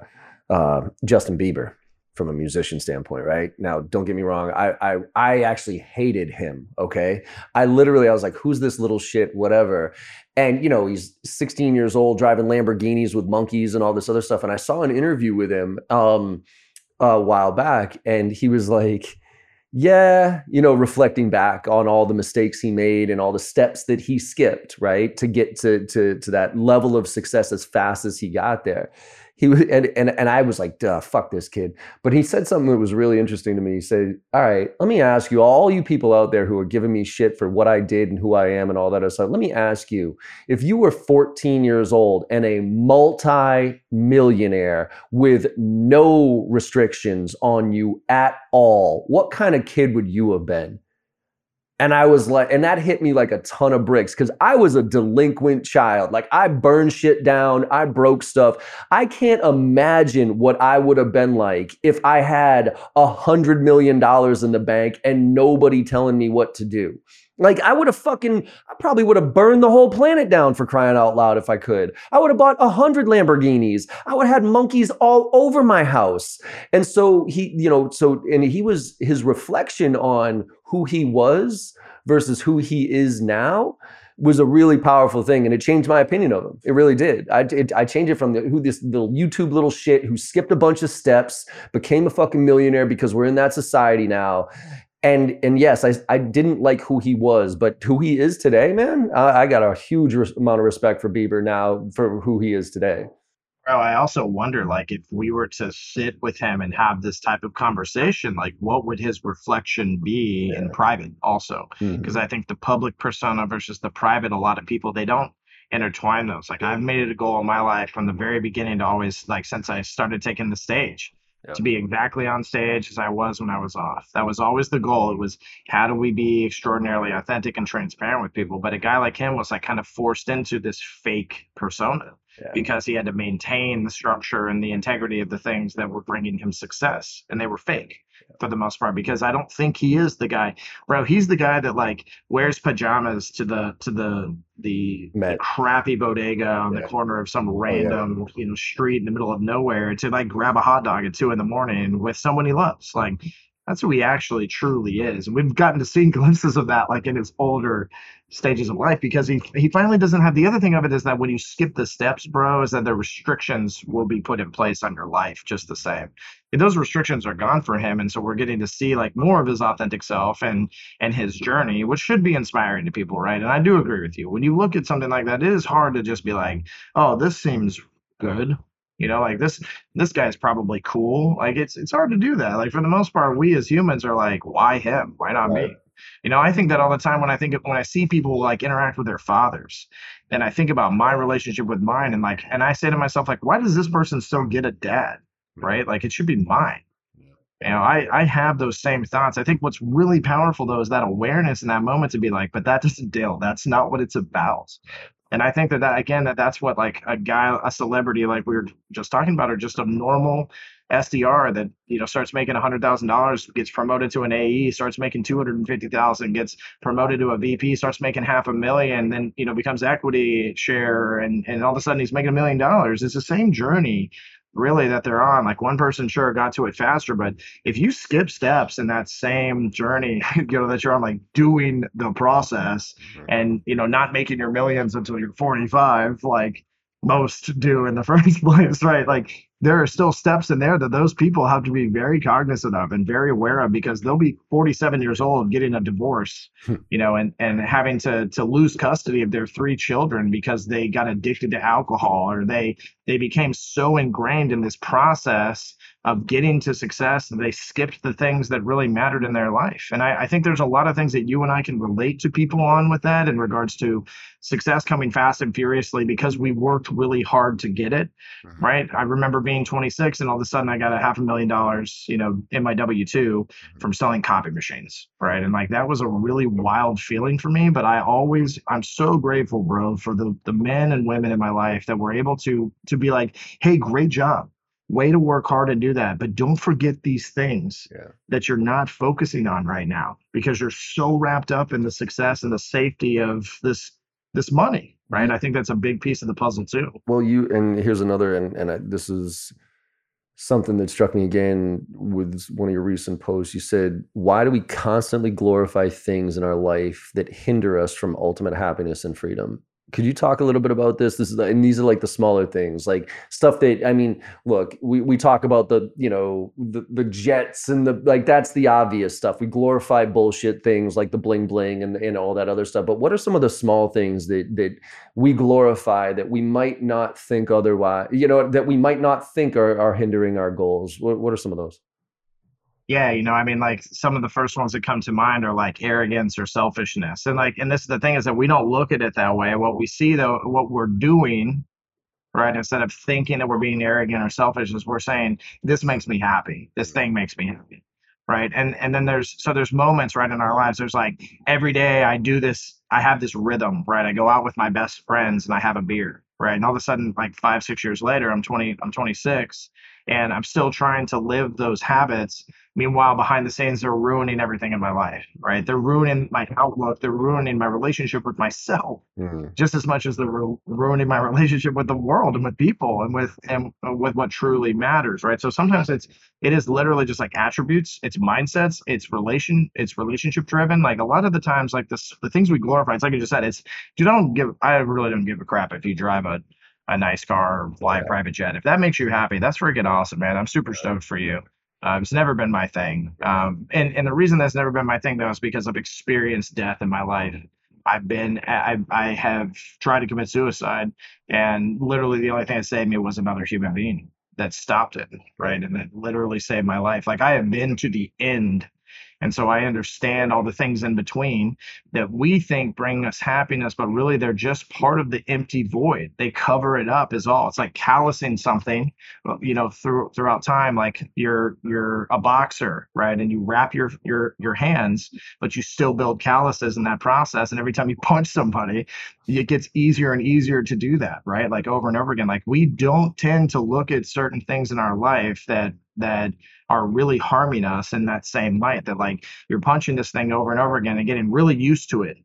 uh, Justin Bieber from a musician standpoint, right? Now, don't get me wrong, I, I I actually hated him. Okay, I literally I was like, who's this little shit, whatever. And you know, he's 16 years old, driving Lamborghinis with monkeys and all this other stuff. And I saw an interview with him um, a while back, and he was like yeah, you know, reflecting back on all the mistakes he made and all the steps that he skipped, right, to get to to to that level of success as fast as he got there. He was, and and and I was like, duh, fuck this kid. But he said something that was really interesting to me. He said, "All right, let me ask you, all you people out there who are giving me shit for what I did and who I am and all that other stuff. Let me ask you, if you were 14 years old and a multi-millionaire with no restrictions on you at all, what kind of kid would you have been? And I was like, and that hit me like a ton of bricks because I was a delinquent child. Like I burned shit down, I broke stuff. I can't imagine what I would have been like if I had a hundred million dollars in the bank and nobody telling me what to do. Like I would have fucking, I probably would have burned the whole planet down for crying out loud if I could. I would have bought a hundred Lamborghinis. I would have had monkeys all over my house. And so he, you know, so and he was his reflection on who he was versus who he is now was a really powerful thing, and it changed my opinion of him. It really did. I it, I changed it from the, who this little YouTube little shit who skipped a bunch of steps, became a fucking millionaire because we're in that society now. And and yes, I I didn't like who he was, but who he is today, man, I, I got a huge res- amount of respect for Bieber now for who he is today. Bro, I also wonder, like, if we were to sit with him and have this type of conversation, like, what would his reflection be in private, also? Hmm. Because I think the public persona versus the private, a lot of people they don't intertwine those. Like, I've made it a goal in my life from the very beginning to always, like, since I started taking the stage, Yeah. to be exactly on stage as I was when I was off. That was always the goal. It was how do we be extraordinarily authentic and transparent with people? But a guy like him was like kind of forced into this fake persona yeah. because he had to maintain the structure and the integrity of the things that were bringing him success, and they were fake for the most part because I don't think he is the guy, bro. He's the guy that like wears pajamas to the to the the, the crappy bodega on yeah. the corner of some random oh, yeah. you know street in the middle of nowhere to like grab a hot dog at two in the morning with someone he loves. Like that's who he actually truly is. And we've gotten to see glimpses of that like in his older stages of life because he he finally doesn't have the other thing of it is that when you skip the steps, bro, is that the restrictions will be put in place on your life just the same. And those restrictions are gone for him. And so we're getting to see like more of his authentic self and and his journey, which should be inspiring to people, right? And I do agree with you. When you look at something like that, it is hard to just be like, oh, this seems good you know like this this guy's probably cool. Like it's it's hard to do that. Like for the most part we as humans are like why him? Why not right. me you know i think that all the time when i think of, when i see people like interact with their fathers and i think about my relationship with mine and like and i say to myself like why does this person still get a dad? Mm-hmm. Right? Like it should be mine. You know i i have those same thoughts. I think what's really powerful though is that awareness in that moment to be like but that doesn't deal. That's not what it's about and I think that that again that that's what like a guy a celebrity like we were just talking about or just a normal SDR that you know starts making hundred thousand dollars gets promoted to an AE starts making two hundred and fifty thousand gets promoted to a VP starts making half a million then you know becomes equity share and and all of a sudden he's making a million dollars. It's the same journey really that they're on. Like one person sure got to it faster, but if you skip steps in that same journey, you know, that you're on like doing the process mm-hmm. and, you know, not making your millions until you're 45, like most do in the first place, right? Like there are still steps in there that those people have to be very cognizant of and very aware of because they'll be 47 years old getting a divorce hmm. you know and and having to to lose custody of their three children because they got addicted to alcohol or they they became so ingrained in this process of getting to success that they skipped the things that really mattered in their life and I, I think there's a lot of things that you and i can relate to people on with that in regards to success coming fast and furiously because we worked really hard to get it mm-hmm. right i remember being being 26 and all of a sudden I got a half a million dollars, you know, in my W 2 mm-hmm. from selling copy machines. Right. And like that was a really wild feeling for me. But I always, I'm so grateful, bro, for the, the men and women in my life that were able to, to be like, hey, great job. Way to work hard and do that. But don't forget these things yeah. that you're not focusing on right now because you're so wrapped up in the success and the safety of this this money right? I think that's a big piece of the puzzle too. Well, you and here's another, and and I, this is something that struck me again with one of your recent posts. You said, "Why do we constantly glorify things in our life that hinder us from ultimate happiness and freedom?" Could you talk a little bit about this? This is the, and these are like the smaller things like stuff that i mean look we, we talk about the you know the, the jets and the like that's the obvious stuff. We glorify bullshit things like the bling bling and, and all that other stuff but what are some of the small things that that we glorify that we might not think otherwise you know that we might not think are, are hindering our goals? What, what are some of those yeah, you know, I mean, like some of the first ones that come to mind are like arrogance or selfishness. And like, and this is the thing is that we don't look at it that way. What we see though, what we're doing, right, instead of thinking that we're being arrogant or selfish, is we're saying, this makes me happy. This thing makes me happy. Right. And and then there's so there's moments right in our lives. There's like every day I do this, I have this rhythm, right? I go out with my best friends and I have a beer. Right. And all of a sudden, like five, six years later, I'm 20, I'm 26 and I'm still trying to live those habits Meanwhile, behind the scenes, they're ruining everything in my life, right? They're ruining my outlook. They're ruining my relationship with myself mm-hmm. just as much as they're ru- ruining my relationship with the world and with people and with and with what truly matters, right? So sometimes it's it is literally just like attributes, it's mindsets, it's relation, it's relationship driven. Like a lot of the times, like this, the things we glorify, it's like you just said, it's you don't give. I really don't give a crap if you drive a a nice car fly a private jet. If that makes you happy, that's freaking awesome, man. I'm super stoked for you. Uh, it's never been my thing. Um, and, and the reason that's never been my thing, though, is because I've experienced death in my life. I've been, I, I have tried to commit suicide, and literally the only thing that saved me was another human being that stopped it, right? And that literally saved my life. Like I have been to the end And so I understand all the things in between that we think bring us happiness, but really they're just part of the empty void. They cover it up is all. It's like callousing something, you know, through throughout time. Like you're you're a boxer, right? And you wrap your your your hands, but you still build calluses in that process. And every time you punch somebody, it gets easier and easier to do that, right? Like over and over again. Like we don't tend to look at certain things in our life that that are really harming us in that same light that like you're punching this thing over and over again and getting really used to it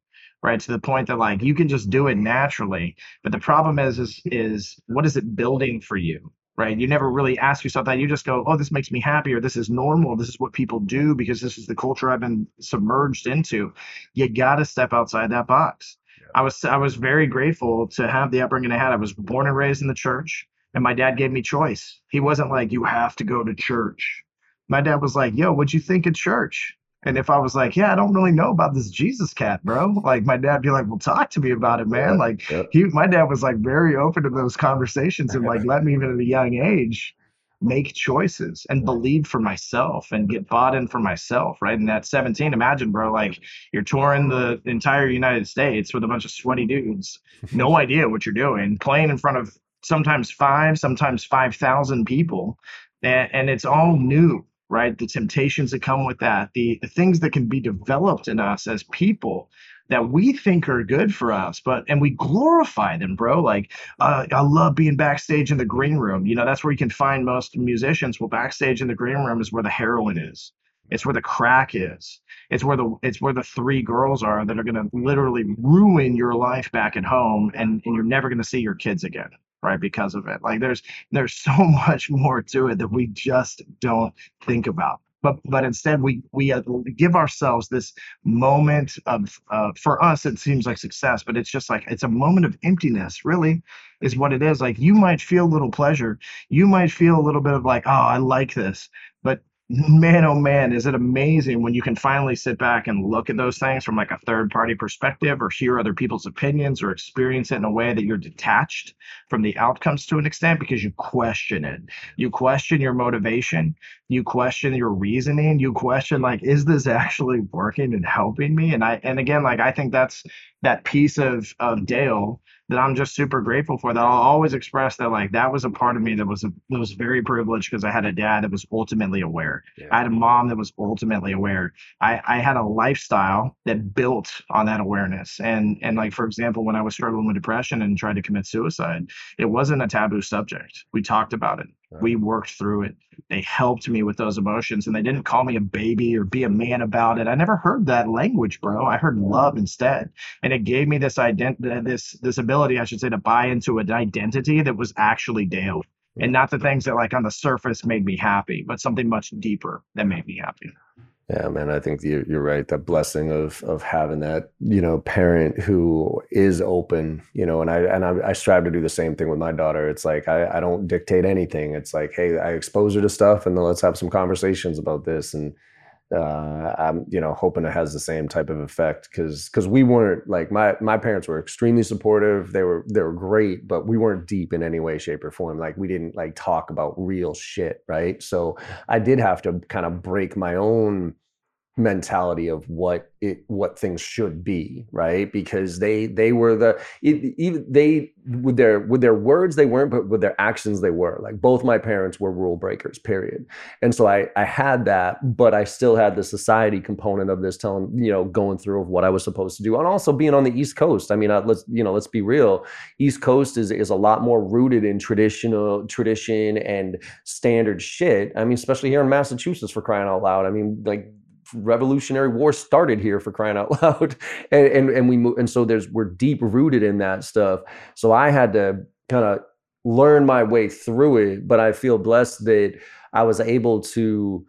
right? To the point that like you can just do it naturally. But the problem is is is what is it building for you right? You never really ask yourself that. You just go oh this makes me happy or this is normal. This is what people do because this is the culture i've been submerged into. You got to step outside that box. I was I was very grateful to have the upbringing I had. I was born and raised in the church, and my dad gave me choice. He wasn't like you have to go to church. My dad was like, "Yo, what'd you think of church?" And if I was like, "Yeah, I don't really know about this Jesus cat, bro," like my dad be like, "Well, talk to me about it, man." Like he, my dad was like very open to those conversations and like let me even at a young age make choices and believe for myself and get bought in for myself, right? And at 17, imagine, bro, like you're touring the entire United States with a bunch of sweaty dudes, no idea what you're doing, playing in front of sometimes five, sometimes 5,000 people. And, and it's all new, right? The temptations that come with that, the, the things that can be developed in us as people that we think are good for us, but and we glorify them, bro. Like uh, I love being backstage in the green room. You know, that's where you can find most musicians. Well, backstage in the green room is where the heroin is. It's where the crack is. It's where the it's where the three girls are that are gonna literally ruin your life back at home, and and you're never gonna see your kids again right because of it. Like there's there's so much more to it that we just don't think about. But but instead we we uh, give ourselves this moment of uh, for us it seems like success but it's just like it's a moment of emptiness really is what it is. Like you might feel a little pleasure. You might feel a little bit of like oh i like this. But man oh man is it amazing when you can finally sit back and look at those things from like a third party perspective or hear other people's opinions or experience it in a way that you're detached from the outcomes to an extent because you question it. You question your motivation. You question your reasoning. You question like is this actually working and helping me? And i and again like i think that's that piece of of dale that I'm just super grateful for. That I'll always express that like that was a part of me that was a, that was very privileged because I had a dad that was ultimately aware. Yeah. I had a mom that was ultimately aware. I, I had a lifestyle that built on that awareness. And and like for example, when I was struggling with depression and tried to commit suicide, it wasn't a taboo subject. We talked about it. Right. We worked through it. They helped me with those emotions and they didn't call me a baby or be a man about it. I never heard that language, bro. I heard love instead. And it gave me this identity, uh, this, this ability, I should say, to buy into an identity that was actually Dale and not the things that like on the surface made me happy, but something much deeper that made me happy. Yeah, man, I think you're, right. That blessing of of having that, you know, parent who is open, you know, and I and I, I strive to do the same thing with my daughter. It's like I, I don't dictate anything. It's like, hey, I expose her to stuff, and then let's have some conversations about this. And uh, I'm, you know, hoping it has the same type of effect because because we weren't like my my parents were extremely supportive. They were they were great, but we weren't deep in any way, shape, or form. Like we didn't like talk about real shit, right? So I did have to kind of break my own mentality of what it what things should be right? Because they they were the even they with their with their words they weren't but with their actions they were. Like both my parents were rule breakers period. And so i i had that but i still had the society component of this telling you know going through of what i was supposed to do and also being on the east coast. I mean uh, let's you know let's be real. East coast is is a lot more rooted in traditional tradition and standard shit. I mean especially here in massachusetts for crying out loud. I mean like Revolutionary War started here for crying out loud, and and, and we and so there's we're deep rooted in that stuff. So I had to kind of learn my way through it, but I feel blessed that I was able to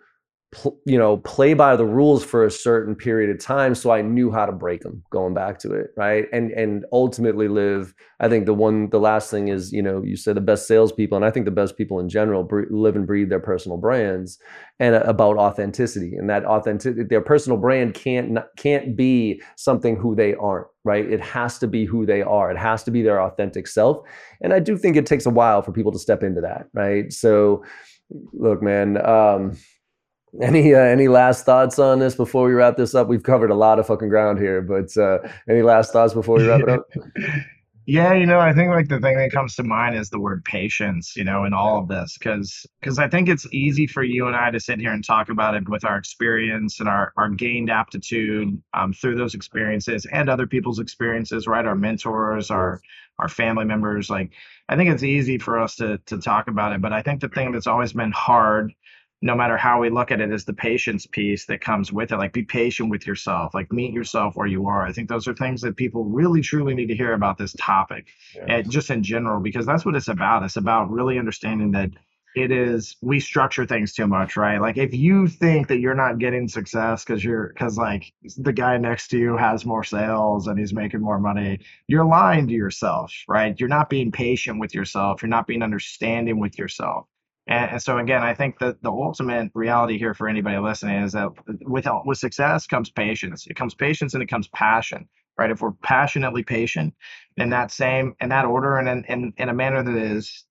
you know play by the rules for a certain period of time so i knew how to break them going back to it right? And and ultimately live i think the one the last thing is you know you said the best salespeople and i think the best people in general live and breathe their personal brands and uh, about authenticity and that authenticity their personal brand can't can't be something who they aren't right? It has to be who they are. It has to be their authentic self and i do think it takes a while for people to step into that right? So look man um Any uh, any last thoughts on this before we wrap this up? We've covered a lot of fucking ground here, but uh, any last thoughts before we wrap it up? Yeah, you know, I think like the thing that comes to mind is the word patience, you know, in all of this, because because I think it's easy for you and I to sit here and talk about it with our experience and our our gained aptitude um, through those experiences and other people's experiences, right? Our mentors, our our family members, like I think it's easy for us to to talk about it, but I think the thing that's always been hard no matter how we look at it is the patience piece that comes with it. Like be patient with yourself. Like meet yourself where you are. I think those are things that people really truly need to hear about this topic yeah. and just in general because that's what it's about. It's about really understanding that it is we structure things too much right? Like if you think that you're not getting success because you're because like the guy next to you has more sales and he's making more money you're lying to yourself right? You're not being patient with yourself. You're not being understanding with yourself and, and, so again, I think that the ultimate reality here for anybody listening is that with with success comes patience. It comes patience and it comes passion. Right? If we're passionately patient in that same in that order and in, in, in a manner that is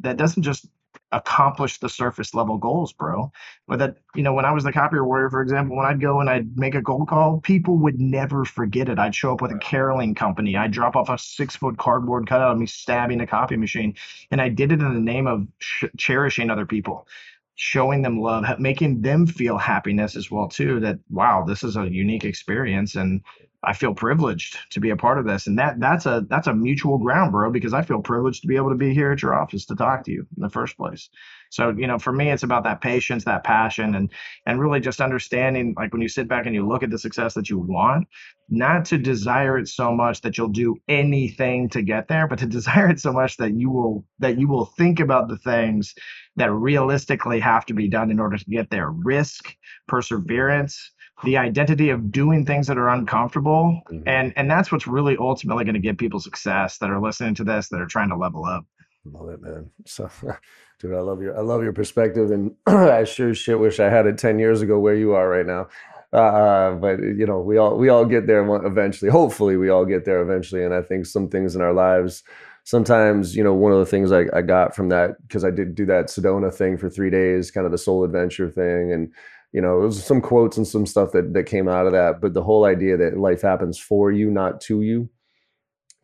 that doesn't just accomplish the surface level goals, bro. But that, you know, when I was the copier warrior, for example, when I'd go and I'd make a cold call, people would never forget it. I'd show up with a caroling company. I'd drop off a six foot cardboard cutout of me stabbing a copy machine. And I did it in the name of sh- cherishing other people showing them love making them feel happiness as well too that wow this is a unique experience and I feel privileged to be a part of this, and that that's a that's a mutual ground, bro. Because I feel privileged to be able to be here at your office to talk to you in the first place. So you know, for me, it's about that patience, that passion, and and really just understanding, like when you sit back and you look at the success that you want, not to desire it so much that you'll do anything to get there, but to desire it so much that you will that you will think about the things that realistically have to be done in order to get there. Risk, perseverance the identity of doing things that are uncomfortable mm-hmm. and and that's what's really ultimately going to get people success that are listening to this that are trying to level up love it man. So dude i love your i love your perspective and i sure shit wish i had it 10 years ago where you are right now. Uh, but you know we all we all get there eventually. Hopefully we all get there eventually and i think some things in our lives sometimes you know one of the things i, I got from that because i did do that sedona thing for three days kind of the soul adventure thing and you know, there's some quotes and some stuff that that came out of that, but the whole idea that life happens for you, not to you,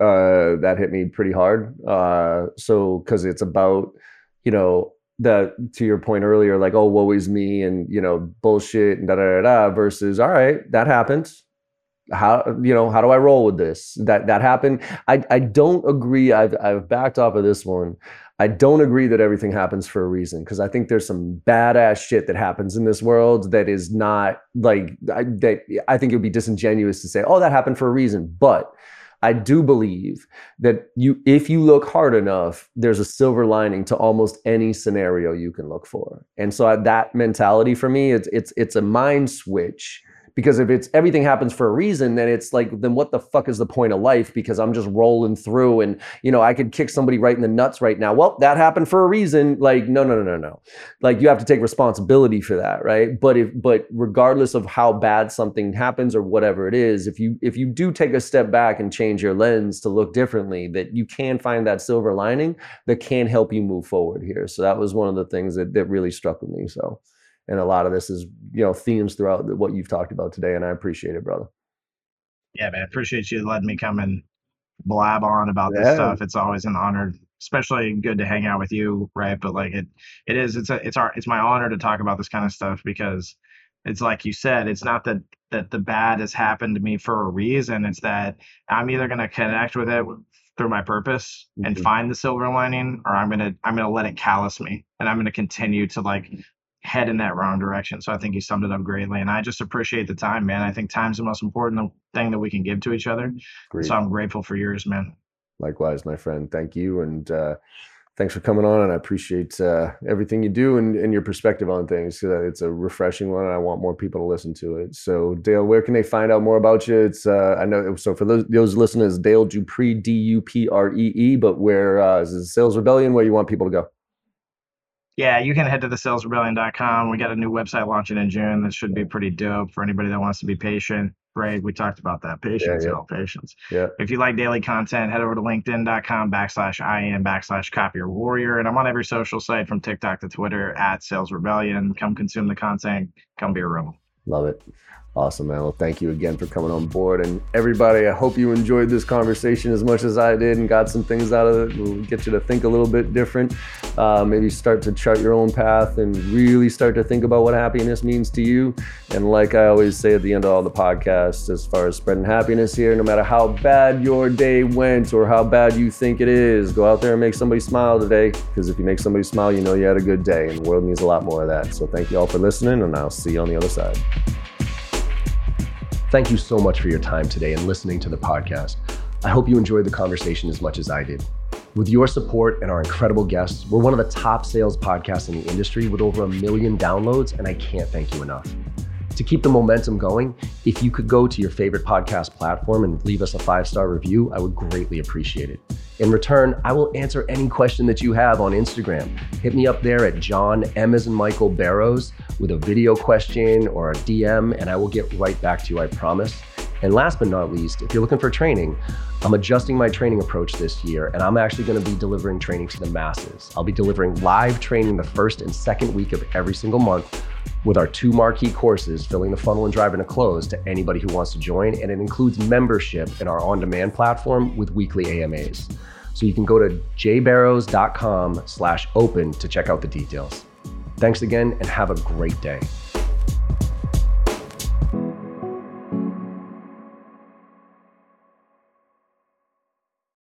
uh, that hit me pretty hard. Uh, so because it's about, you know, that to your point earlier, like, oh, woe is me, and you know, bullshit and da da da da, versus, all right, that happens. How you know how do I roll with this? That that happened. I I don't agree. I've I've backed off of this one. I don't agree that everything happens for a reason because I think there's some badass shit that happens in this world that is not like I, that. I think it would be disingenuous to say, "Oh, that happened for a reason." But I do believe that you, if you look hard enough, there's a silver lining to almost any scenario you can look for. And so that mentality for me, it's it's it's a mind switch because if it's everything happens for a reason then it's like then what the fuck is the point of life? Because i'm just rolling through and you know i could kick somebody right in the nuts right now. Well that happened for a reason. Like no no no no no. Like you have to take responsibility for that right? But if but regardless of how bad something happens or whatever it is if you if you do take a step back and change your lens to look differently that you can find that silver lining that can help you move forward here. So that was one of the things that, that really struck with me so and a lot of this is you know themes throughout what you've talked about today and i appreciate it brother yeah man appreciate you letting me come and blab on about yeah. this stuff it's always an honor especially good to hang out with you right but like it it is it's a it's our it's my honor to talk about this kind of stuff because it's like you said it's not that that the bad has happened to me for a reason it's that i'm either going to connect with it through my purpose mm-hmm. and find the silver lining or i'm going to i'm going to let it callous me and i'm going to continue to like head in that wrong direction. So I think he summed it up greatly. And I just appreciate the time, man. I think time's the most important thing that we can give to each other. Great. So I'm grateful for yours, man. Likewise, my friend. Thank you. And uh, thanks for coming on. And I appreciate uh, everything you do and, and, your perspective on things. Uh, it's a refreshing one. And I want more people to listen to it. So, Dale, where can they find out more about you? It's, uh, I know, so for those, those listeners, Dale Dupree, D U P R E E, but where uh, is it Sales Rebellion, where you want people to go? Yeah, you can head to the salesrebellion.com. We got a new website launching in June that should be pretty dope for anybody that wants to be patient right? We talked about that. Patience, yeah. y'all, patience. Yeah. If you like daily content, head over to linkedin.com backslash IM backslash copier warrior. And I'm on every social site from TikTok to Twitter at Sales Rebellion. Come consume the content. Come be a rebel. Love it. Awesome, man. Well, thank you again for coming on board. And everybody, I hope you enjoyed this conversation as much as I did and got some things out of it. We'll get you to think a little bit different. Uh, maybe start to chart your own path and really start to think about what happiness means to you. And like I always say at the end of all the podcasts, as far as spreading happiness here, no matter how bad your day went or how bad you think it is, go out there and make somebody smile today. Because if you make somebody smile, you know you had a good day. And the world needs a lot more of that. So thank you all for listening, and I'll see you on the other side. Thank you so much for your time today and listening to the podcast. I hope you enjoyed the conversation as much as I did. With your support and our incredible guests, we're one of the top sales podcasts in the industry with over a million downloads, and I can't thank you enough. To keep the momentum going, if you could go to your favorite podcast platform and leave us a five star review, I would greatly appreciate it. In return, I will answer any question that you have on Instagram. Hit me up there at John M in Michael Barrows with a video question or a DM, and I will get right back to you, I promise. And last but not least, if you're looking for training, I'm adjusting my training approach this year, and I'm actually going to be delivering training to the masses. I'll be delivering live training the first and second week of every single month with our two marquee courses, Filling the Funnel and Driving to Close, to anybody who wants to join. And it includes membership in our on demand platform with weekly AMAs. So you can go to jbarrows.com slash open to check out the details. Thanks again and have a great day.